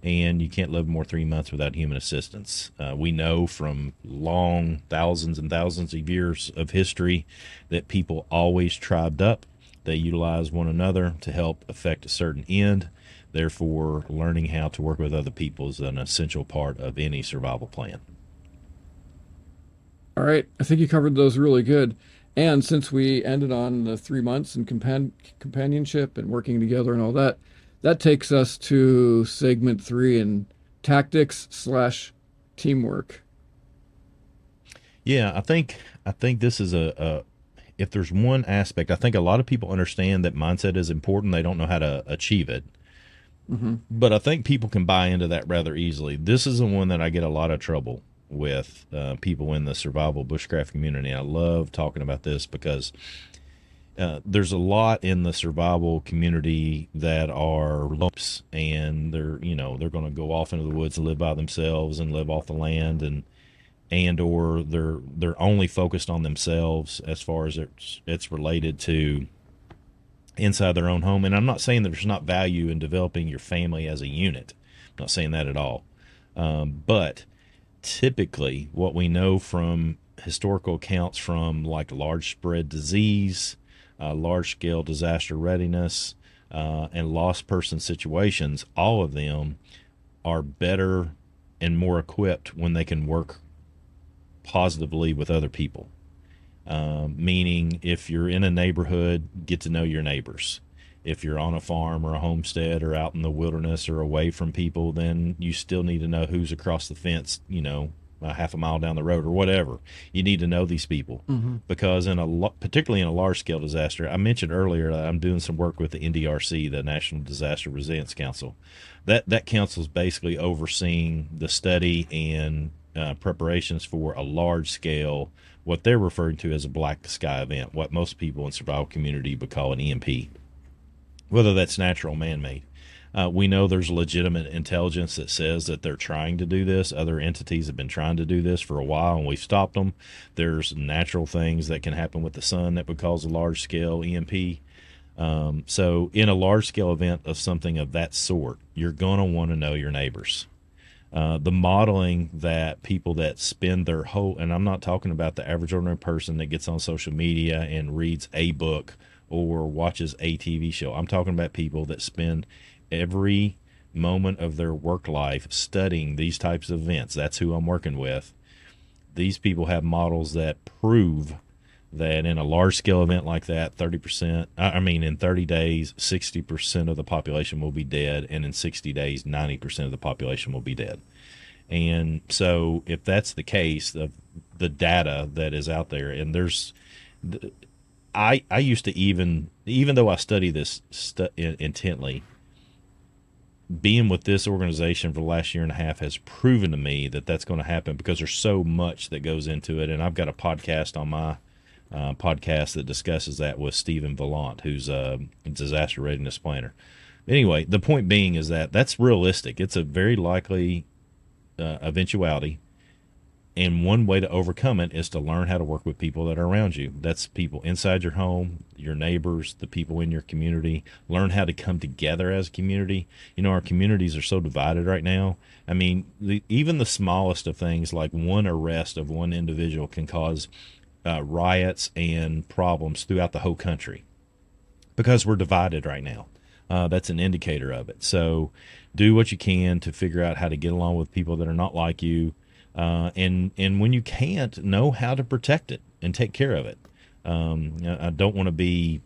And you can't live more than three months without human assistance. Uh, we know from long thousands and thousands of years of history that people always tribed up. They utilize one another to help effect a certain end. Therefore, learning how to work with other people is an essential part of any survival plan. All right. I think you covered those really good. And since we ended on the three months and compan- companionship and working together and all that, that takes us to segment three and tactics slash teamwork. Yeah, I think I think this is a, a if there's one aspect, I think a lot of people understand that mindset is important. They don't know how to achieve it. Mm-hmm. But I think people can buy into that rather easily. This is the one that I get a lot of trouble with uh, people in the survival bushcraft community. I love talking about this because uh, there's a lot in the survival community that are lumps, and they're you know they're going to go off into the woods and live by themselves and live off the land and and or they're they're only focused on themselves as far as it's it's related to inside their own home. And I'm not saying that there's not value in developing your family as a unit. I'm not saying that at all. Um, but typically what we know from historical accounts from like large spread disease, uh, large scale disaster readiness, uh, and lost person situations, all of them are better and more equipped when they can work positively with other people. Um, meaning, if you're in a neighborhood, get to know your neighbors if you're on a farm or a homestead or out in the wilderness or away from people, then you still need to know who's across the fence, you know, a half a mile down the road or whatever. You need to know these people mm-hmm. because in a particularly in a large scale disaster, I mentioned earlier I'm doing some work with the NDRC, the National Disaster Resilience Council. That that council is basically overseeing the study and uh, preparations for a large scale, what they're referring to as a black sky event, what most people in survival community would call an EMP whether that's natural man made. Uh, we know there's legitimate intelligence that says that they're trying to do this. Other entities have been trying to do this for a while, and we've stopped them. There's natural things that can happen with the sun that would cause a large scale EMP. Um, so, in a large scale event of something of that sort, you're going to want to know your neighbors. Uh, the modeling that people that spend their whole, and I'm not talking about the average ordinary person that gets on social media and reads a book or watches a TV show. I'm talking about people that spend every moment of their work life studying these types of events. That's who I'm working with. These people have models that prove that in a large scale event like that, 30%, I mean, in 30 days, 60% of the population will be dead, and in 60 days, 90% of the population will be dead. And so, if that's the case, of the data that is out there, and there's I I used to even even though I study this stu- intently, being with this organization for the last year and a half has proven to me that that's going to happen because there's so much that goes into it. And I've got a podcast on my uh, podcast that discusses that with Stephen Vallant, who's a disaster readiness planner. Anyway, the point being is that that's realistic. It's a very likely uh, eventuality and one way to overcome it is to learn how to work with people that are around you. That's people inside your home, your neighbors, the people in your community. Learn how to come together as a community. You know, our communities are so divided right now. I mean, the, even the smallest of things, like one arrest of one individual, can cause uh, riots and problems throughout the whole country because we're divided right now. Uh, that's an indicator of it. So, do what you can to figure out how to get along with people that are not like you uh, and and when you can't, know how to protect it and take care of it. Um, I don't want to be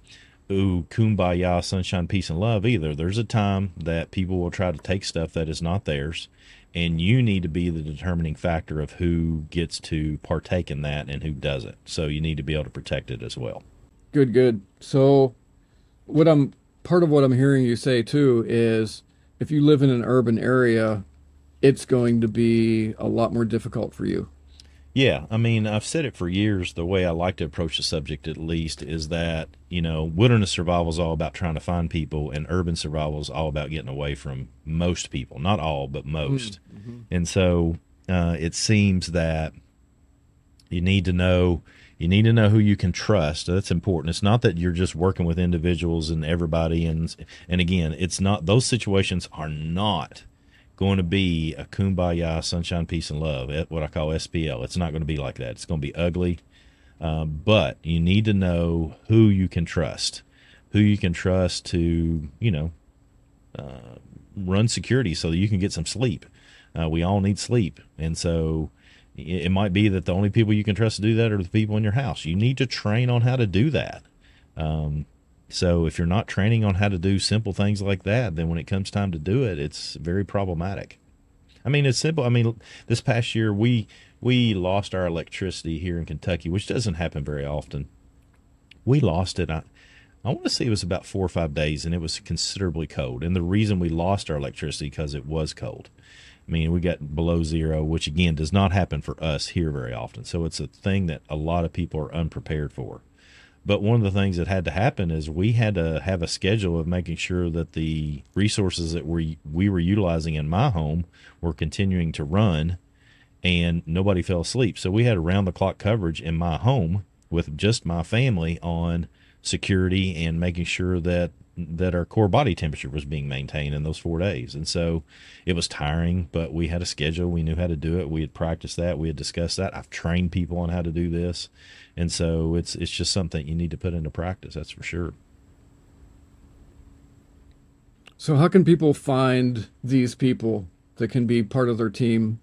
ooh kumbaya, sunshine, peace, and love either. There's a time that people will try to take stuff that is not theirs, and you need to be the determining factor of who gets to partake in that and who doesn't. So you need to be able to protect it as well. Good, good. So what I'm part of what I'm hearing you say too is if you live in an urban area it's going to be a lot more difficult for you. Yeah, I mean, I've said it for years. The way I like to approach the subject, at least, is that you know, wilderness survival is all about trying to find people, and urban survival is all about getting away from most people. Not all, but most. Mm-hmm. And so, uh, it seems that you need to know you need to know who you can trust. That's important. It's not that you're just working with individuals and everybody, and and again, it's not those situations are not going to be a kumbaya, sunshine, peace, and love, what I call SPL. It's not going to be like that. It's going to be ugly. Um, but you need to know who you can trust, who you can trust to, you know, uh, run security so that you can get some sleep. Uh, we all need sleep. And so it, it might be that the only people you can trust to do that are the people in your house. You need to train on how to do that. Um, so if you're not training on how to do simple things like that, then when it comes time to do it, it's very problematic. I mean, it's simple. I mean, this past year we we lost our electricity here in Kentucky, which doesn't happen very often. We lost it. I, I want to say it was about four or five days, and it was considerably cold. And the reason we lost our electricity because it was cold. I mean, we got below zero, which again does not happen for us here very often. So it's a thing that a lot of people are unprepared for. But one of the things that had to happen is we had to have a schedule of making sure that the resources that we we were utilizing in my home were continuing to run, and nobody fell asleep. So we had around the clock coverage in my home with just my family on security and making sure that that our core body temperature was being maintained in those four days. And so it was tiring, but we had a schedule. We knew how to do it. We had practiced that. We had discussed that. I've trained people on how to do this and so it's it's just something you need to put into practice. That's for sure. So how can people find these people that can be part of their team,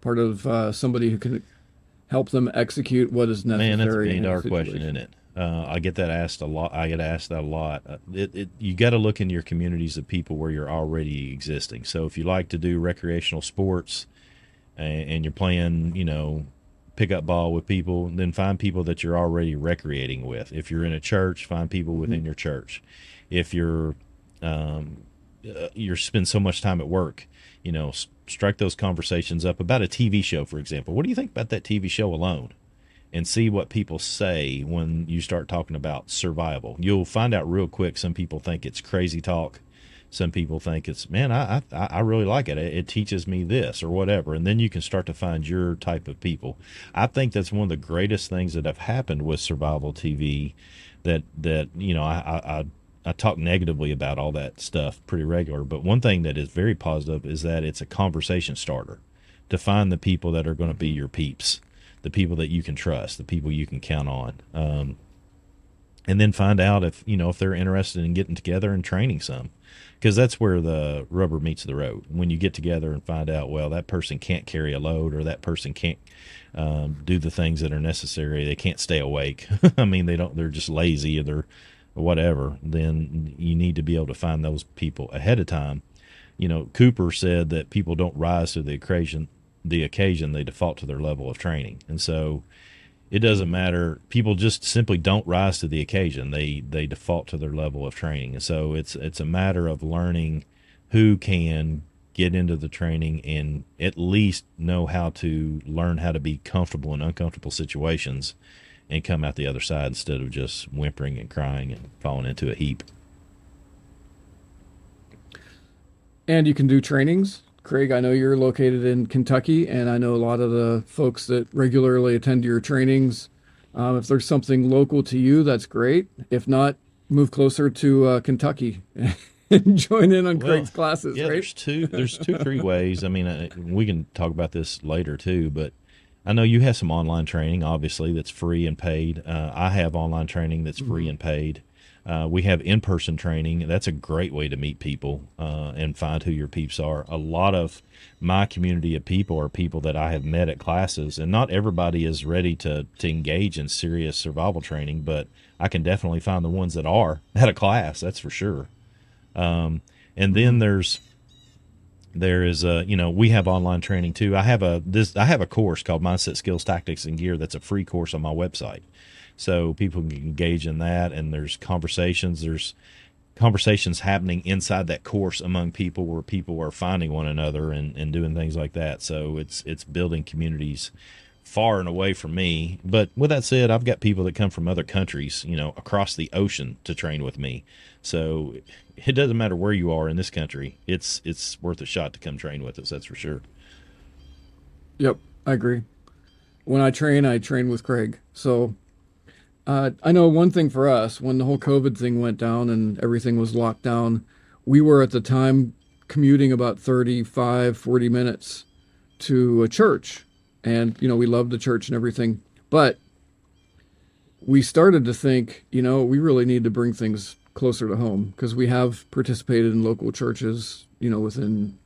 part of uh, somebody who can help them execute what is necessary? Man, that's a dollar question, isn't it? Uh, I get that asked a lot. I get asked that a lot. Uh, it, it, you got to look in your communities of people where you're already existing. So if you like to do recreational sports and, and you're playing, you know, pickup ball with people, then find people that you're already recreating with. If you're in a church, find people within mm-hmm. your church. If you're um, uh, you spend so much time at work, you know, strike those conversations up about a TV show, for example. What do you think about that TV show alone? And see what people say when you start talking about survival. You'll find out real quick. Some people think it's crazy talk. Some people think it's man I, I i really like it. It teaches me this or whatever. And then you can start to find your type of people. I think that's one of the greatest things that have happened with survival tv that that you know i i I talk negatively about all that stuff pretty regular, but one thing that is very positive is that it's a conversation starter to find the people that are going to be your peeps, the people that you can trust, the people you can count on. Um, and then find out if you know if they're interested in getting together and training some because that's where the rubber meets the road when you get together and find out well that person can't carry a load or that person can't um, do the things that are necessary they can't stay awake i mean they don't they're just lazy or they're whatever then you need to be able to find those people ahead of time you know cooper said that people don't rise to the occasion the occasion they default to their level of training and so it doesn't matter. People just simply don't rise to the occasion. They they default to their level of training, and so it's it's a matter of learning who can get into the training and at least know how to learn how to be comfortable in uncomfortable situations and come out the other side instead of just whimpering and crying and falling into a heap. And you can do trainings. Craig, I know you're located in Kentucky, and I know a lot of the folks that regularly attend your trainings. Um, if there's something local to you, that's great. If not, move closer to uh, Kentucky and join in on well, Craig's classes. Yeah, right? there's two, there's two, three ways. I mean, uh, we can talk about this later too, but I know you have some online training, obviously, that's free and paid. Uh, I have online training that's free mm-hmm. and paid. Uh, we have in-person training. That's a great way to meet people uh, and find who your peeps are. A lot of my community of people are people that I have met at classes, and not everybody is ready to to engage in serious survival training. But I can definitely find the ones that are at a class. That's for sure. Um, and then mm-hmm. there's there is a you know we have online training too. I have a this I have a course called Mindset Skills Tactics and Gear. That's a free course on my website so people can engage in that and there's conversations there's conversations happening inside that course among people where people are finding one another and, and doing things like that. So it's it's building communities far and away from me. But with that said i've got people that come from other countries you know across the ocean to train with me. So it doesn't matter where you are in this country it's it's worth a shot to come train with us that's for sure. Yep i agree. When i train i train with craig. So uh, I know one thing for us when the whole COVID thing went down and everything was locked down, we were at the time commuting about 35, 40 minutes to a church. And, you know, we loved the church and everything. But we started to think, you know, we really need to bring things closer to home because we have participated in local churches, you know, within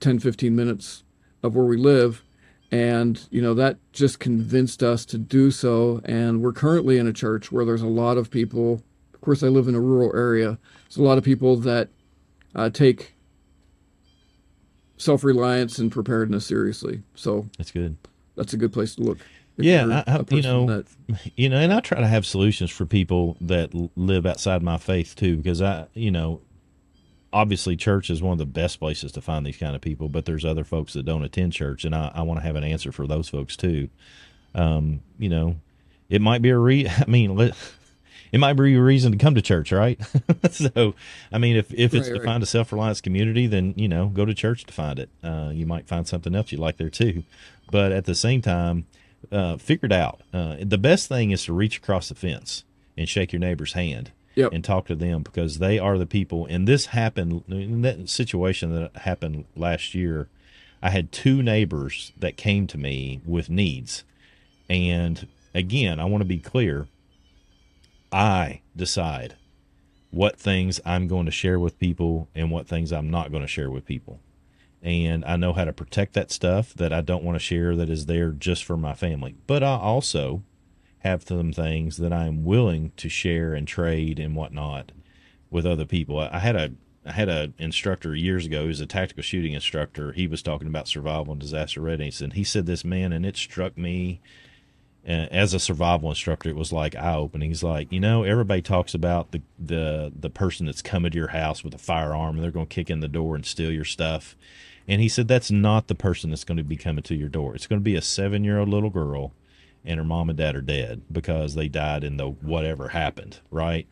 10, 15 minutes of where we live and you know that just convinced us to do so. And we're currently in a church where there's a lot of people of course i live in a rural area there's a lot of people that uh, take self-reliance and preparedness seriously. So that's good. that's a good place to look. Yeah I, I, you know that, you know and i try to have solutions for people that live outside my faith too because i you know obviously church is one of the best places to find these kind of people, but there's other folks that don't attend church, and I, I want to have an answer for those folks too. Um, you know, it might be a re. I mean, let, it might be a reason to come to church, right? so, I mean, if if it's right, to right. find a self reliance community, then you know, go to church to find it. Uh, you might find something else you like there too, but at the same time, uh, figure it out. Uh, the best thing is to reach across the fence and shake your neighbor's hand yep. and talk to them because they are the people. And this happened in that situation that happened last year. I had two neighbors that came to me with needs. And again, I want to be clear. I decide what things I'm going to share with people and what things I'm not going to share with people. And I know how to protect that stuff that I don't want to share that is there just for my family. But I also have some things that I'm willing to share and trade and whatnot with other people. I had a I had an instructor years ago who's a tactical shooting instructor. He was talking about survival and disaster readiness, and he said this man, and it struck me uh, as a survival instructor. It was like eye opening. He's like, you know, everybody talks about the the the person that's coming to your house with a firearm and they're going to kick in the door and steal your stuff. And he said that's not the person that's going to be coming to your door. It's going to be a seven year old little girl and her mom and dad are dead because they died in the whatever happened, right?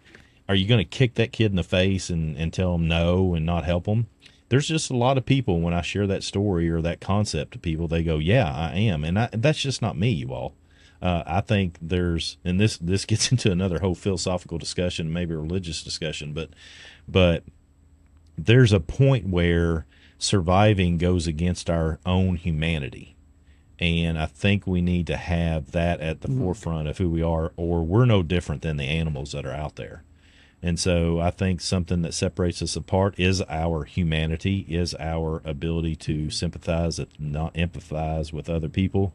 Are you going to kick that kid in the face and, and tell him no and not help him? There's just a lot of people when I share that story or that concept to people, they go, "Yeah, I am," and I, that's just not me, you all. Uh, I think there's, and this this gets into another whole philosophical discussion, maybe religious discussion, but but there's a point where surviving goes against our own humanity and I think we need to have that at the mm-hmm. forefront of who we are, or we're no different than the animals that are out there. And so I think something that separates us apart is our humanity, is our ability to sympathize, not empathize with other people.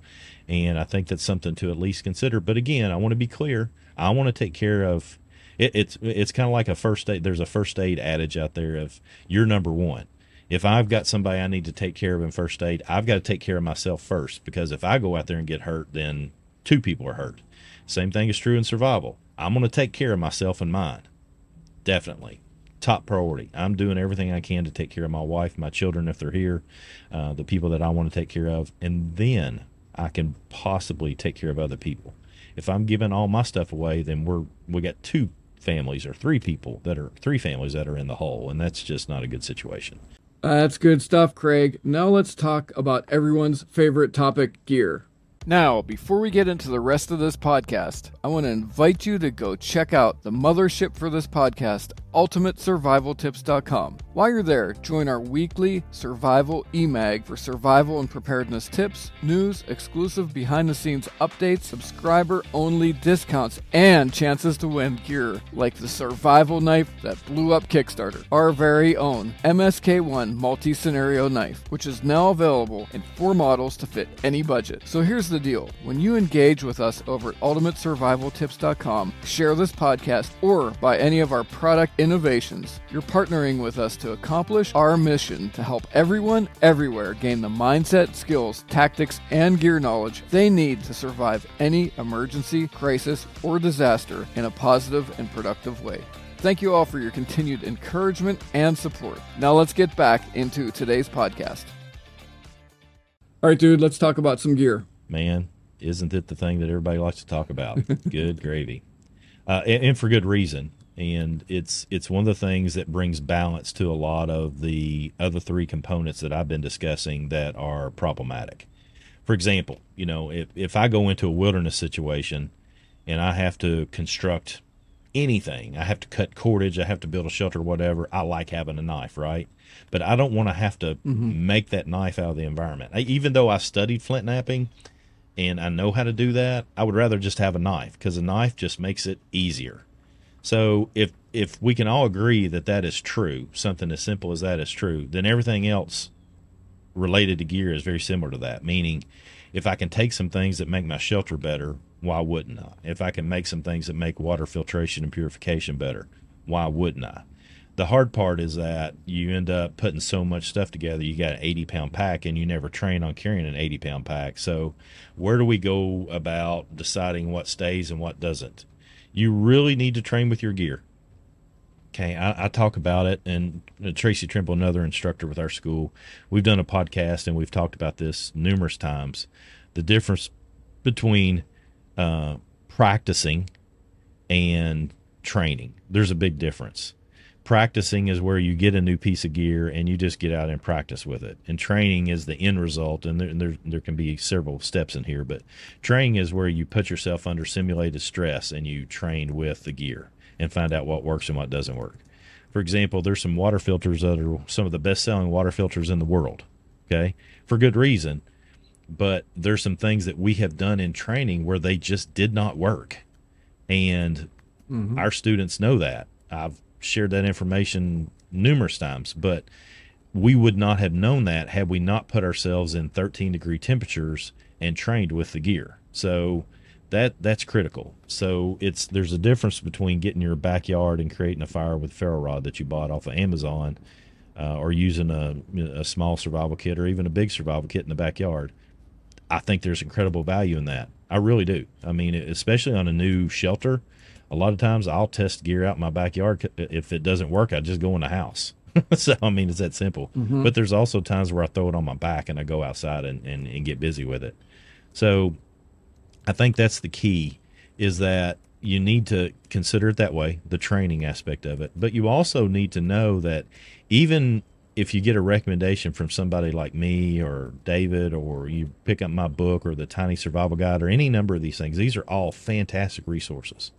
And I think that's something to at least consider. But again, I want to be clear. I want to take care of it, it's it's kind of like a first aid. There's a first aid adage out there of you're number one if I've got somebody I need to take care of in first aid, I've got to take care of myself first because if I go out there and get hurt, then two people are hurt. Same thing is true in survival. I'm going to take care of myself and mine. Definitely. top priority. I'm doing everything I can to take care of my wife, my children if they're here, uh, the people that I want to take care of, and then I can possibly take care of other people. If I'm giving all my stuff away, then we're we got two families or three people that are three families that are in the hole, and that's just not a good situation. That's good stuff, Craig. Now let's talk about everyone's favorite topic gear. Now, before we get into the rest of this podcast, I want to invite you to go check out the mothership for this podcast, ultimatesurvivaltips.com. While you're there, join our weekly survival emag for survival and preparedness tips, news, exclusive behind the scenes updates, subscriber only discounts, and chances to win gear like the survival knife that blew up Kickstarter, our very own MSK1 multi scenario knife, which is now available in four models to fit any budget. So here's the deal when you engage with us over at ultimatesurvivaltips.com, share this podcast, or buy any of our product innovations, you're partnering with us to accomplish our mission to help everyone everywhere gain the mindset, skills, tactics, and gear knowledge they need to survive any emergency, crisis, or disaster in a positive and productive way. Thank you all for your continued encouragement and support. Now let's get back into today's podcast. All right, dude, let's talk about some gear man, isn't it the thing that everybody likes to talk about? good gravy, uh, and, and, for good reason. And it's it's one of the things that brings balance to a lot of the other three components that I've been discussing that are problematic. For example, you know, if if I go into a wilderness situation and I have to construct anything, I have to cut cordage, I have to build a shelter, whatever. I like having a knife, right? But I don't want to have to mm-hmm. make that knife out of the environment. I, even though I studied flint knapping, and I know how to do that, I would rather just have a knife because a knife just makes it easier. So if if we can all agree that that is true, something as simple as that is true, then everything else related to gear is very similar to that. Meaning, if I can take some things that make my shelter better, why wouldn't I? If I can make some things that make water filtration and purification better, why wouldn't I? The hard part is that you end up putting so much stuff together. You got an 80 pound pack and you never train on carrying an 80 pound pack. So, where do we go about deciding what stays and what doesn't? You really need to train with your gear. Okay, I, I talk about it, and Tracy Trimble, another instructor with our school, we've done a podcast and we've talked about this numerous times. The difference between uh, practicing and training. There's a big difference practicing is where you get a new piece of gear and you just get out and practice with it. And training is the end result. And there, there, there, can be several steps in here, but training is where you put yourself under simulated stress and you train with the gear and find out what works and what doesn't work. For example, there's some water filters that are some of the best selling water filters in the world. Okay. For good reason. But there's some things that we have done in training where they just did not work. And mm-hmm. our students know that. I've shared that information numerous times, but we would not have known that had we not put ourselves in 13 degree temperatures and trained with the gear. So that that's critical. So it's there's a difference between getting your backyard and creating a fire with ferro rod that you bought off of Amazon, uh, or using a, a small survival kit or even a big survival kit in the backyard. I think there's incredible value in that. I really do. I mean, especially on a new shelter a lot of times I'll test gear out in my backyard. If it doesn't work, I just go in the house. so I mean, it's that simple. Mm-hmm. But there's also times where I throw it on my back and I go outside and, and, and get busy with it. So I think that's the key is that you need to consider it that way, the training aspect of it. But you also need to know that even if you get a recommendation from somebody like me or David, or you pick up my book or the Tiny Survival Guide or any number of these things, these are all fantastic resources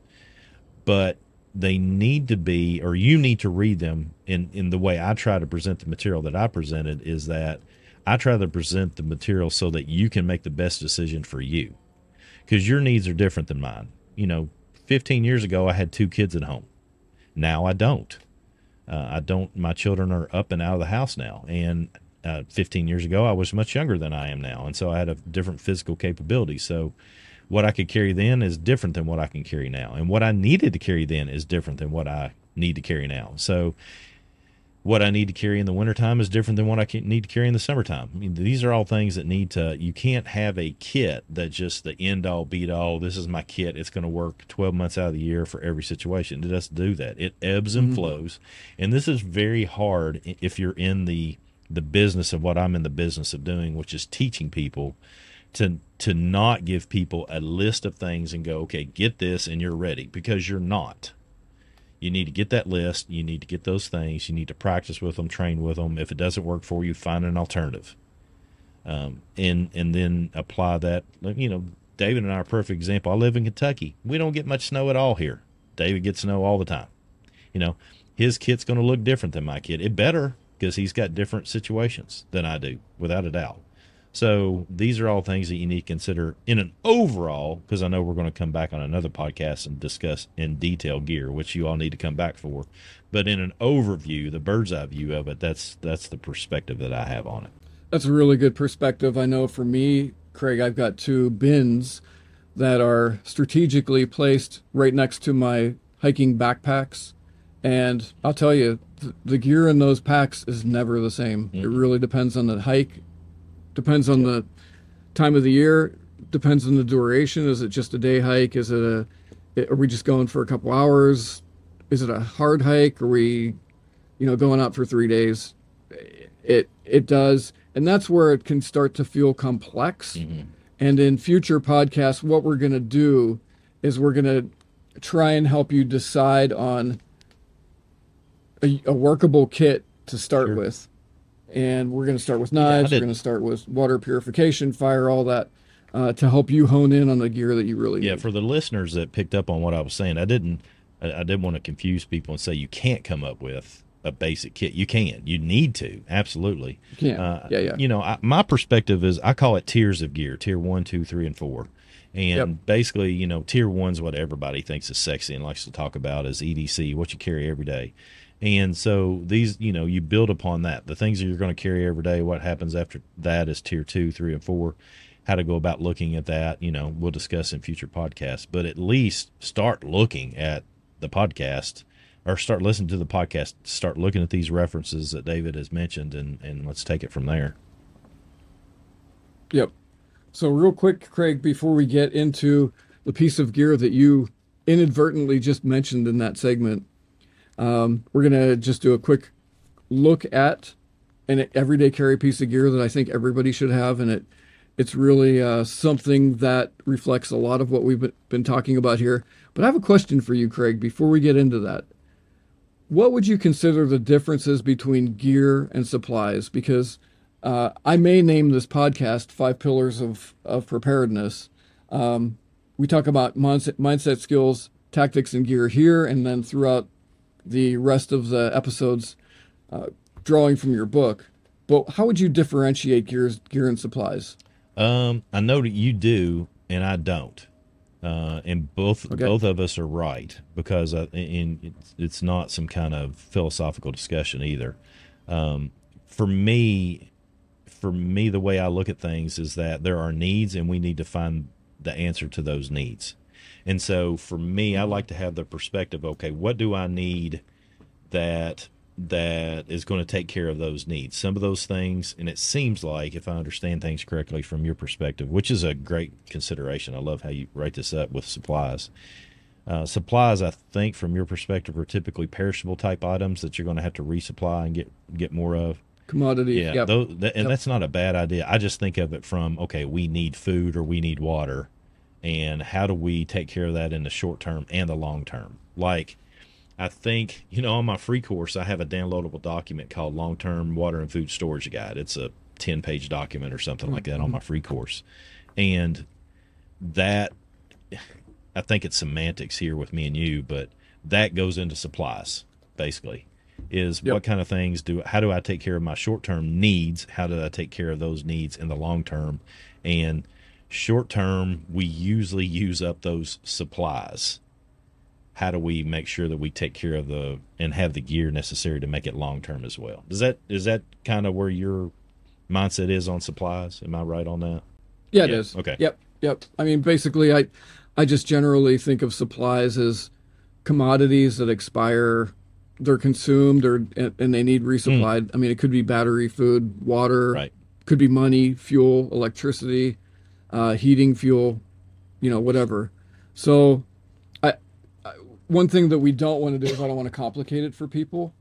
but they need to be or you need to read them in in the way I try to present the material that I presented is that I try to present the material so that you can make the best decision for you because your needs are different than mine. You know, 15 years ago I had two kids at home. Now I don't. Uh, I don't. My children are up and out of the house now, and uh, 15 years ago I was much younger than I am now, and so I had a different physical capability. So what I could carry then is different than what I can carry now. And what I needed to carry then is different than what I need to carry now. So what I need to carry in the wintertime is different than what I can, need to carry in the summertime. I mean, these are all things that need to, you can't have a kit that just the end all beat all. This is my kit. It's going to work 12 months out of the year for every situation. It doesn't do that. It ebbs and mm-hmm. flows. And this is very hard if you're in the, the business of what I'm in the business of doing, which is teaching people to, to not give people a list of things and go, okay, get this and you're ready because you're not you need to get that list. You need to get those things. You need to practice with them, train with them. If it doesn't work for you, find an alternative. Um, and and then apply that. You know, David and I are a perfect example. I live in Kentucky. We don't get much snow at all here. David gets snow all the time. You know, his kit's going to look different than my kit. It better because he's got different situations than I do, without a doubt. So these are all things that you need to consider in an overall, because I know we're going to come back on another podcast and discuss in detail gear, which you all need to come back for. But in an overview, the bird's eye view of it, that's that's the perspective that I have on it. That's a really good perspective. I know for me, Craig, I've got two bins that are strategically placed right next to my hiking backpacks. And I'll tell you, the gear in those packs is never the same. Mm-hmm. It really depends on the hike Depends on the time of the year. Depends on the duration. Is it just a day hike? Is it a? Are we just going for a couple hours? Is it a hard hike? Are we, you know, going out for three days? It it does, and that's where it can start to feel complex. Mm-hmm. And in future podcasts, what we're going to do is we're going to try and help you decide on a, a workable kit to start sure. with and we're going to start with knives. Yeah, we're going to start with water purification, fire, all that, uh, to help you hone in on the gear that you really yeah, need. for the listeners that picked up on what I was saying, I didn't, I, I didn't want to confuse people and say you can't come up with a basic kit. You can. You need to. Absolutely. Yeah. Uh, yeah. Yeah. You know, I, my perspective is I call it tiers of gear: tier one, two, three, and four. And yep. basically, you know, tier one's what everybody thinks is sexy and likes to talk about is EDC, what you carry every day. And so these, you know, you build upon that. The things that you're going to carry every day, what happens after that is tier two, three, and four. How to go about looking at that, you know, we'll discuss in future podcasts. But at least start looking at the podcast or start listening to the podcast, start looking at these references that David has mentioned, and, and let's take it from there. Yep. So, real quick, Craig, before we get into the piece of gear that you inadvertently just mentioned in that segment, um, we're going to just do a quick look at an everyday carry piece of gear that I think everybody should have, and it it's really uh, something that reflects a lot of what we've been talking about here. But I have a question for you, Craig, before we get into that. What would you consider the differences between gear and supplies? Because uh, I may name this podcast Five Pillars of, of Preparedness. Um, we talk about mindset, mindset skills, tactics, and gear here, and then throughout the rest of the episodes uh, drawing from your book. But how would you differentiate gears, gear and supplies? Um, I know that you do, and I don't. Uh, and both okay. both of us are right because uh, in, it's, it's not some kind of philosophical discussion either. Um, for me, for me, the way I look at things is that there are needs, and we need to find the answer to those needs. And so for me, I like to have the perspective, okay, what do I need that that is going to take care of those needs. Some of those things, and it seems like, if I understand things correctly from your perspective, which is a great consideration. I love how you write this up with supplies. Uh, supplies, I think, from your perspective, are typically perishable type items that you're going to have to resupply and get get more of. Commodity, yeah, yep. those, and yep. that's not a bad idea. I just think of it from okay, we need food or we need water, and how do we take care of that in the short term and the long term? Like, I think, you know, on my free course, I have a downloadable document called Long Term Water and Food Storage Guide. It's a 10 page document or something like that on my free course. And that, I think it's semantics here with me and you, but that goes into supplies, basically. Is yep. what kind of things do, how do I take care of my short term needs? How do I take care of those needs in the long term? And, Short term, we usually use up those supplies. How do we make sure that we take care of the and have the gear necessary to make it long term as well? Is that is that kind of where your mindset is on supplies? Am I right on that? Yeah, it yeah. is. Okay. Yep. Yep. I mean, basically, I I just generally think of supplies as commodities that expire they're consumed or and they need resupplied. Hmm. I mean, it could be battery, food, water, Right. could be money, fuel, electricity, uh, heating, fuel, you know, whatever. So, I, I one thing that we don't want to do is I don't want to complicate it for people,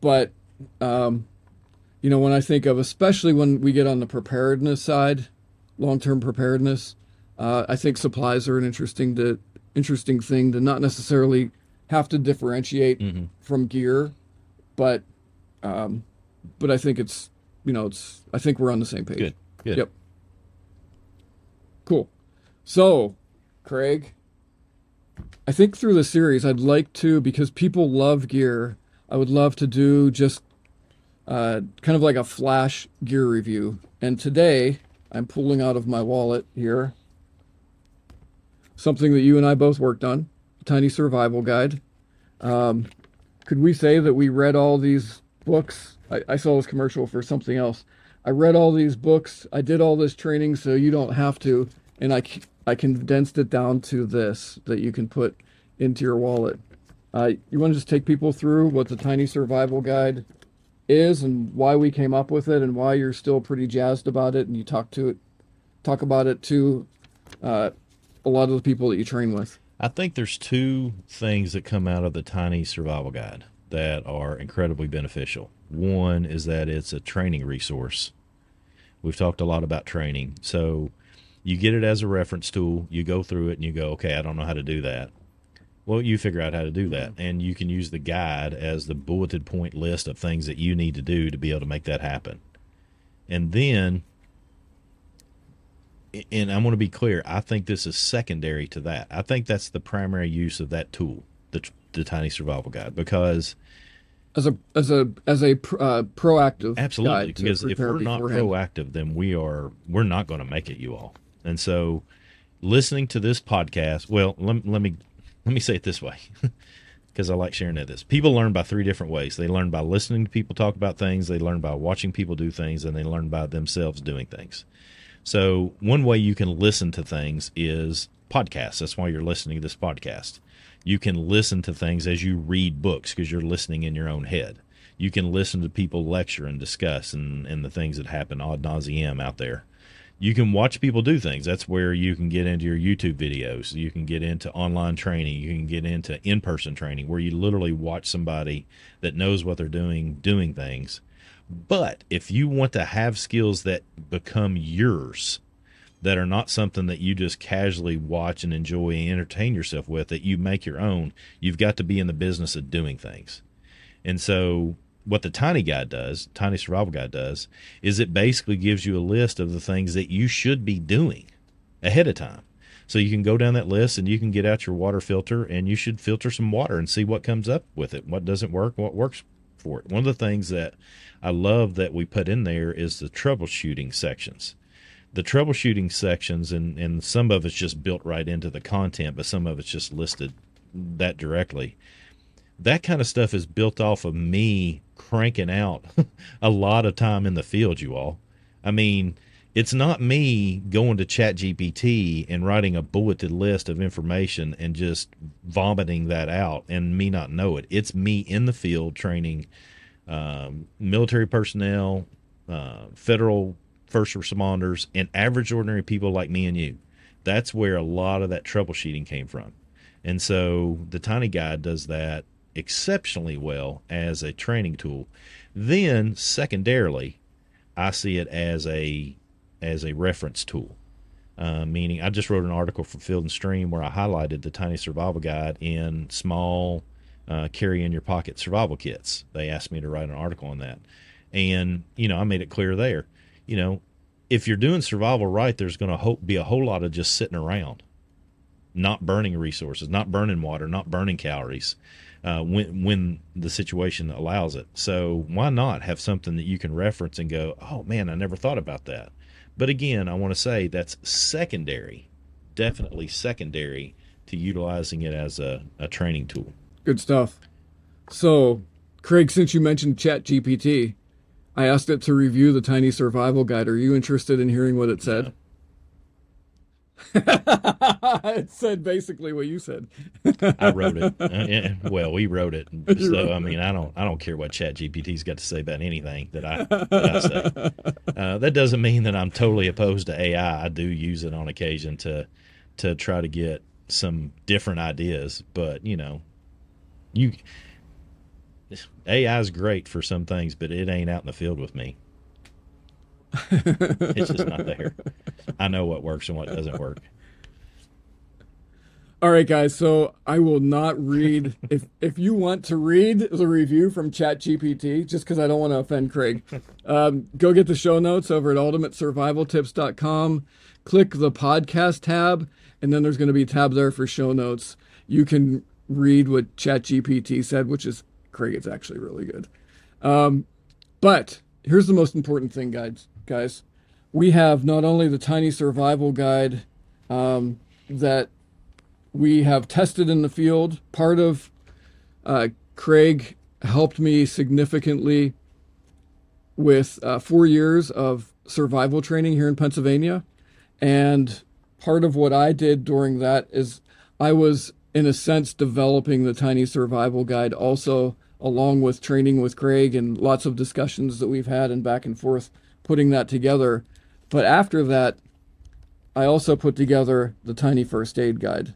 but um, you know, when I think of especially when we get on the preparedness side, long-term preparedness, uh, I think supplies are an interesting to interesting thing to not necessarily have to differentiate from gear, but um, but I think it's you know it's I think we're on the same page. Good. Good. Yep. Cool. So, Craig, I think through the series, I'd like to, because people love gear, I would love to do just uh, kind of like a flash gear review. And today, I'm pulling out of my wallet here something that you and I both worked on Tiny Survival Guide. Um, could we say that we read all these books? I, I saw this commercial for something else. I read all these books. I did all this training so you don't have to. And I, I condensed it down to this that you can put into your wallet. Uh, you want to just take people through what the Tiny Survival Guide is and why we came up with it and why you're still pretty jazzed about it and you talk to it, talk about it to uh, a lot of the people that you train with. I think there's two things that come out of the Tiny Survival Guide that are incredibly beneficial. One is that it's a training resource. We've talked a lot about training. So you get it as a reference tool, you go through it and you go, okay, I don't know how to do that. Well, you figure out how to do that. Mm-hmm. And you can use the guide as the bulleted point list of things that you need to do to be able to make that happen. And then and I want to be clear, I think this is secondary to that. I think that's the primary use of that tool, the, the Tiny Survival Guide, because as a as a as a pr- uh, proactive absolutely, because if we're not beforehand. proactive, then we are we're not going to make it, you all. And so, listening to this podcast, well, let, let me let me say it this way, because I like sharing. This people learn by three different ways. They learn by listening to people talk about things. They learn by watching people do things, and they learn by themselves doing things. So, one way you can listen to things is podcasts. That's why you're listening to this podcast. You can listen to things as you read books because you're listening in your own head. You can listen to people lecture and discuss and, and the things that happen ad nauseum out there. You can watch people do things. That's where you can get into your YouTube videos. You can get into online training. You can get into in person training where you literally watch somebody that knows what they're doing, doing things. But if you want to have skills that become yours, that are not something that you just casually watch and enjoy and entertain yourself with, that you make your own, you've got to be in the business of doing things. And so, what the Tiny guy does, Tiny Survival Guide does, is it basically gives you a list of the things that you should be doing ahead of time. So you can go down that list and you can get out your water filter and you should filter some water and see what comes up with it, what doesn't work, what works for it. One of the things that I love that we put in there is the troubleshooting sections. The troubleshooting sections, and, and some of it's just built right into the content, but some of it's just listed that directly. That kind of stuff is built off of me cranking out a lot of time in the field, you all. I mean, it's not me going to chat gpt and writing a bulleted list of information and just vomiting that out and me not know it it's me in the field training um, military personnel uh, federal first responders and average ordinary people like me and you that's where a lot of that troubleshooting came from and so the tiny guide does that exceptionally well as a training tool then secondarily i see it as a as a reference tool. Uh, meaning, I just wrote an article for Field and Stream where I highlighted the Tiny Survival Guide in small uh, carry in your pocket survival kits. They asked me to write an article on that. And, you know, I made it clear there, you know, if you're doing survival right, there's going to be a whole lot of just sitting around, not burning resources, not burning water, not burning calories. Uh, when when the situation allows it, so why not have something that you can reference and go, oh man, I never thought about that. But again, I want to say that's secondary, definitely secondary to utilizing it as a, a training tool. Good stuff. So, Craig, since you mentioned Chat GPT, I asked it to review the Tiny Survival Guide. Are you interested in hearing what it said? it said basically what you said. I wrote it. Uh, well, we wrote it. So I mean, I don't I don't care what Chat GPT's got to say about anything that I, that I say. Uh, that doesn't mean that I'm totally opposed to AI. I do use it on occasion to to try to get some different ideas, but you know, you AI is great for some things, but it ain't out in the field with me. it's just not there. I know what works and what doesn't work. All right, guys. So I will not read. if if you want to read the review from ChatGPT, just because I don't want to offend Craig, um, go get the show notes over at ultimatesurvivaltips.com. Click the podcast tab, and then there's going to be a tab there for show notes. You can read what ChatGPT said, which is Craig. It's actually really good. Um, but here's the most important thing, guys guys. We have not only the tiny survival guide um, that we have tested in the field. Part of uh, Craig helped me significantly with uh, four years of survival training here in Pennsylvania. And part of what I did during that is I was, in a sense, developing the Tiny Survival Guide also, along with training with Craig and lots of discussions that we've had and back and forth putting that together. But after that, I also put together the tiny first aid guide.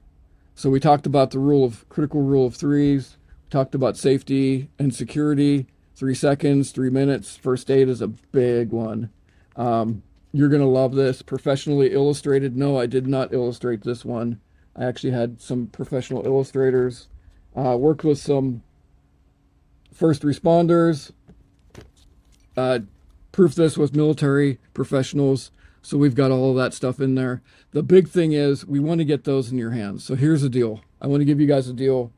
So we talked about the rule of critical rule of threes, we talked about safety and security, three seconds, three minutes. First aid is a big one. Um, you're going to love this. Professionally illustrated. No, I did not illustrate this one. I actually had some professional illustrators, uh, worked with some first responders, uh, proof this with military professionals. So we've got all of that stuff in there. The big thing is we want to get those in your hands. So here's the deal. I want to give you guys a deal.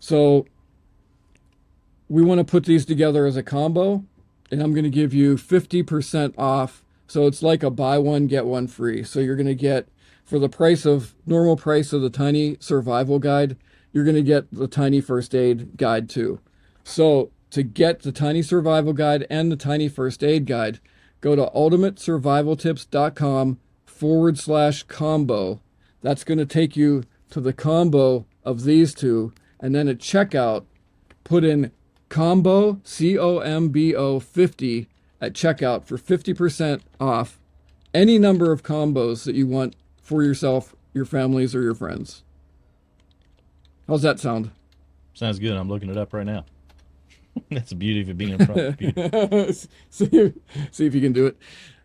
So we want to put these together as a combo and I'm going to give you 50% off. So it's like a buy one, get one free. So you're going to get for the price of normal price of the tiny survival guide, you're going to get the tiny first aid guide too. So to get the Tiny Survival Guide and the Tiny First Aid Guide, go to ultimatesurvivaltips.com forward slash combo. That's going to take you to the combo of these two. And then at checkout, put in combo, C O M B O 50 at checkout for 50% off any number of combos that you want for yourself, your families, or your friends. How's that sound? Sounds good. I'm looking it up right now. That's the beauty of it being in front. see, if, see if you can do it.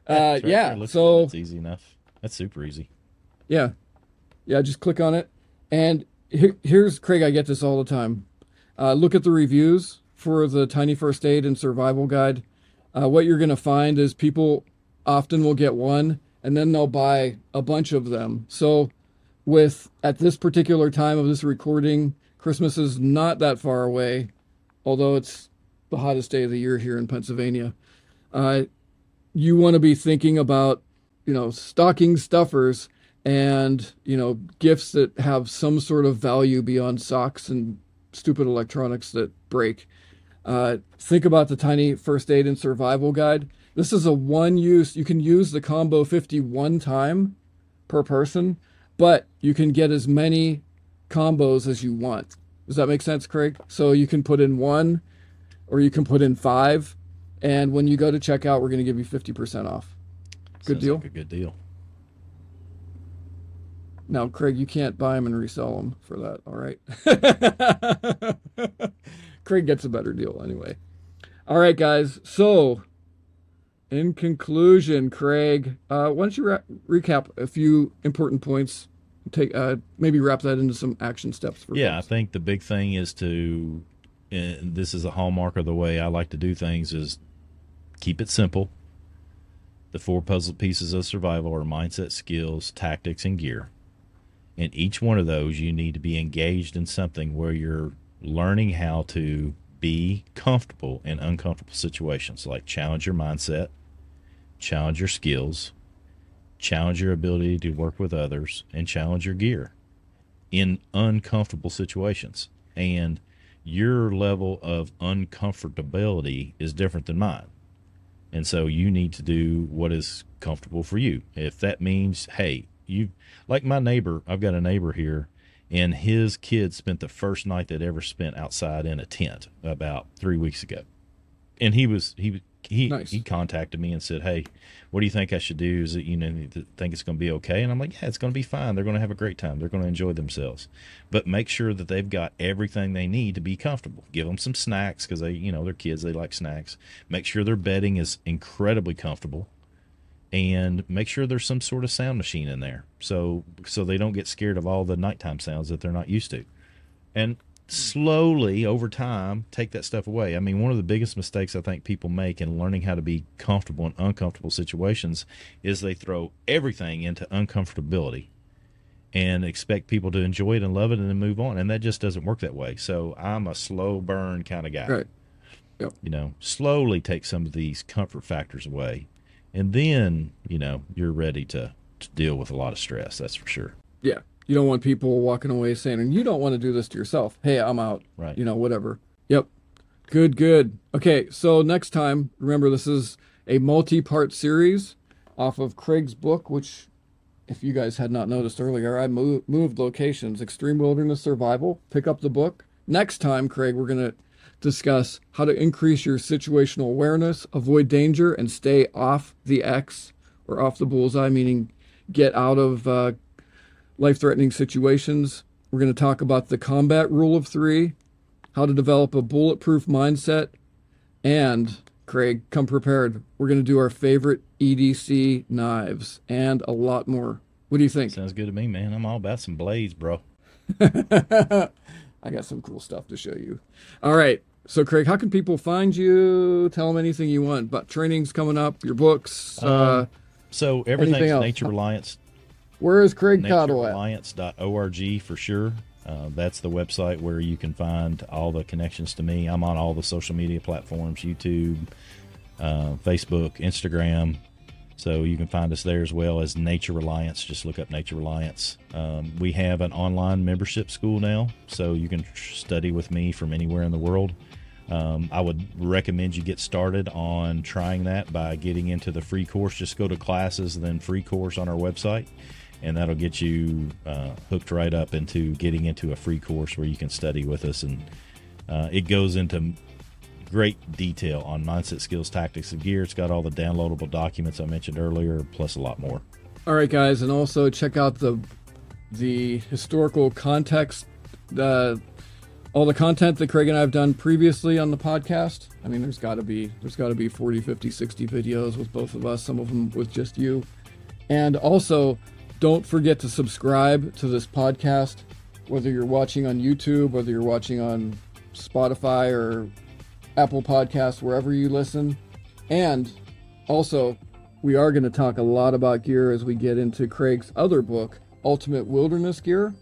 Uh, yeah, so it's easy enough. That's super easy. Yeah, yeah. Just click on it, and here, here's Craig. I get this all the time. Uh, look at the reviews for the Tiny First Aid and Survival Guide. Uh, what you're going to find is people often will get one, and then they'll buy a bunch of them. So, with at this particular time of this recording, Christmas is not that far away although it's the hottest day of the year here in Pennsylvania. Uh, you want to be thinking about, you know, stocking stuffers and, you know, gifts that have some sort of value beyond socks and stupid electronics that break. Uh, think about the tiny first aid and survival guide. This is a one use, you can use the combo 50 one time per person, but you can get as many combos as you want. Does that make sense, Craig? So you can put in one or you can put in five. And when you go to checkout, we're going to give you 50% off. Good Sounds deal? Like a good deal. Now, Craig, you can't buy them and resell them for that. All right. Craig gets a better deal anyway. All right, guys. So, in conclusion, Craig, uh, why don't you ra- recap a few important points take uh, maybe wrap that into some action steps. For Yeah, folks. I think the big thing is to, and this is a hallmark of the way I like to do things, is keep it simple. The four puzzle pieces of survival are mindset, skills, tactics, and gear. In each one of those, you need to be engaged in something where you're learning how to be comfortable in uncomfortable situations, like challenge your mindset, challenge your skills, challenge your ability to work with others, and challenge your gear in uncomfortable situations. And your level of uncomfortability is different than mine. And so you need to do what is comfortable for you. If that means, hey, you like my neighbor. I've got a neighbor here, and his kid spent the first night they'd ever spent outside in a tent about three weeks ago, and he was he he Nice. he contacted me and said, "Hey, what do you think I should do? Is it you know think it's going to be okay?" And I'm like, "Yeah, it's going to be fine. They're going to have a great time. They're going to enjoy themselves, but make sure that they've got everything they need to be comfortable. Give them some snacks because they you know they're kids. They like snacks. Make sure their bedding is incredibly comfortable." and make sure there's some sort of sound machine in there so so they don't get scared of all the nighttime sounds that they're not used to and slowly over time take that stuff away i mean one of the biggest mistakes i think people make in learning how to be comfortable in uncomfortable situations is they throw everything into uncomfortability and expect people to enjoy it and love it and then move on and that just doesn't work that way so i'm a slow burn kind of guy Right. Yep. you know slowly take some of these comfort factors away and then you know you're ready to, to deal with a lot of stress that's for sure Yeah. You don't want people walking away saying, and you don't want to do this to yourself. Hey, I'm out. Right. You know, whatever. Yep. Good, good. Okay, so next time, remember this is a multi part series off of Craig's book, which, if you guys had not noticed earlier, I mo- moved locations Extreme Wilderness Survival. Pick up the book. Next time, Craig, we're going to discuss how to increase your situational awareness, avoid danger, and stay off the X or off the bullseye, meaning get out of uh, life threatening situations. We're going to talk about the combat rule of three, how to develop a bulletproof mindset, and Craig, come prepared. We're going to do our favorite EDC knives and a lot more. What do you think? sounds good to me man i'm all about some blades bro I got some cool stuff to show you. All right. So, Craig, how can people find you? Tell them anything you want. But training's coming up, your books. uh, Um, so everything's nature reliance where is Craig Caudill at? naturereliance.org for sure. Uh, that's the website where you can find all the connections to me. I'm on all the social media platforms youtube uh, facebook instagram. So you can find us there as well as nature reliance. Just look up nature reliance. Um, we have an online membership school now so you can study with me from anywhere in the world. Um, I would recommend you get started on trying that by getting into the free course. Just go to classes, then free course on our website, and that'll get you uh, hooked right up into getting into a free course where you can study with us. And uh, it goes into great detail on mindset, skills, tactics, and gear. It's got all the downloadable documents I mentioned earlier, plus a lot more. All right, guys, and also check out the the historical context, the all the content that Craig and I have done previously on the podcast. I mean, there's got to be there's got to be 40, 50, 60 videos with both of us, some of them with just you. And also, don't forget to subscribe to this podcast whether you're watching on YouTube, whether you're watching on Spotify or Apple Podcasts, wherever you listen. And also, we are going to talk a lot about gear as we get into Craig's other book, Ultimate Wilderness Gear,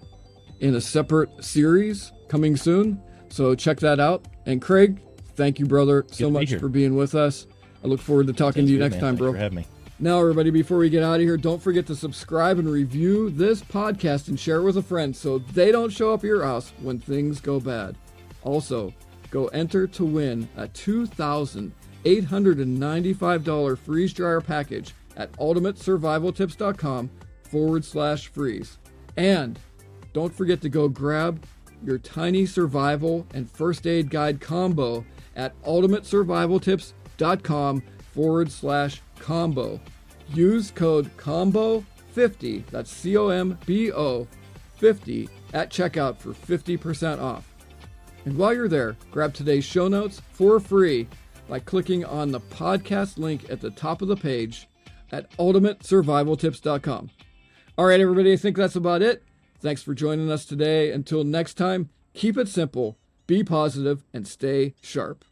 in a separate series coming soon. So check that out. And Craig, thank you, brother, so much for being with us. I look forward to talking Sounds to you good, next man. time, Thanks bro. for having me. Now, everybody, before we get out of here, don't forget to subscribe and review this podcast and share it with a friend so they don't show up at your house when things go bad. Also, go enter to win a $2,895 freeze dryer package at ultimatesurvivaltips.com forward slash freeze. And don't forget to go grab your tiny survival and first aid guide combo at ultimatesurvivaltips.com forward slash combo. Use code COMBO50, that's C O M B O 50, at checkout for 50% off. And while you're there, grab today's show notes for free by clicking on the podcast link at the top of the page at ultimatesurvivaltips.com. All right, everybody, I think that's about it. Thanks for joining us today. Until next time, keep it simple, be positive, and stay sharp.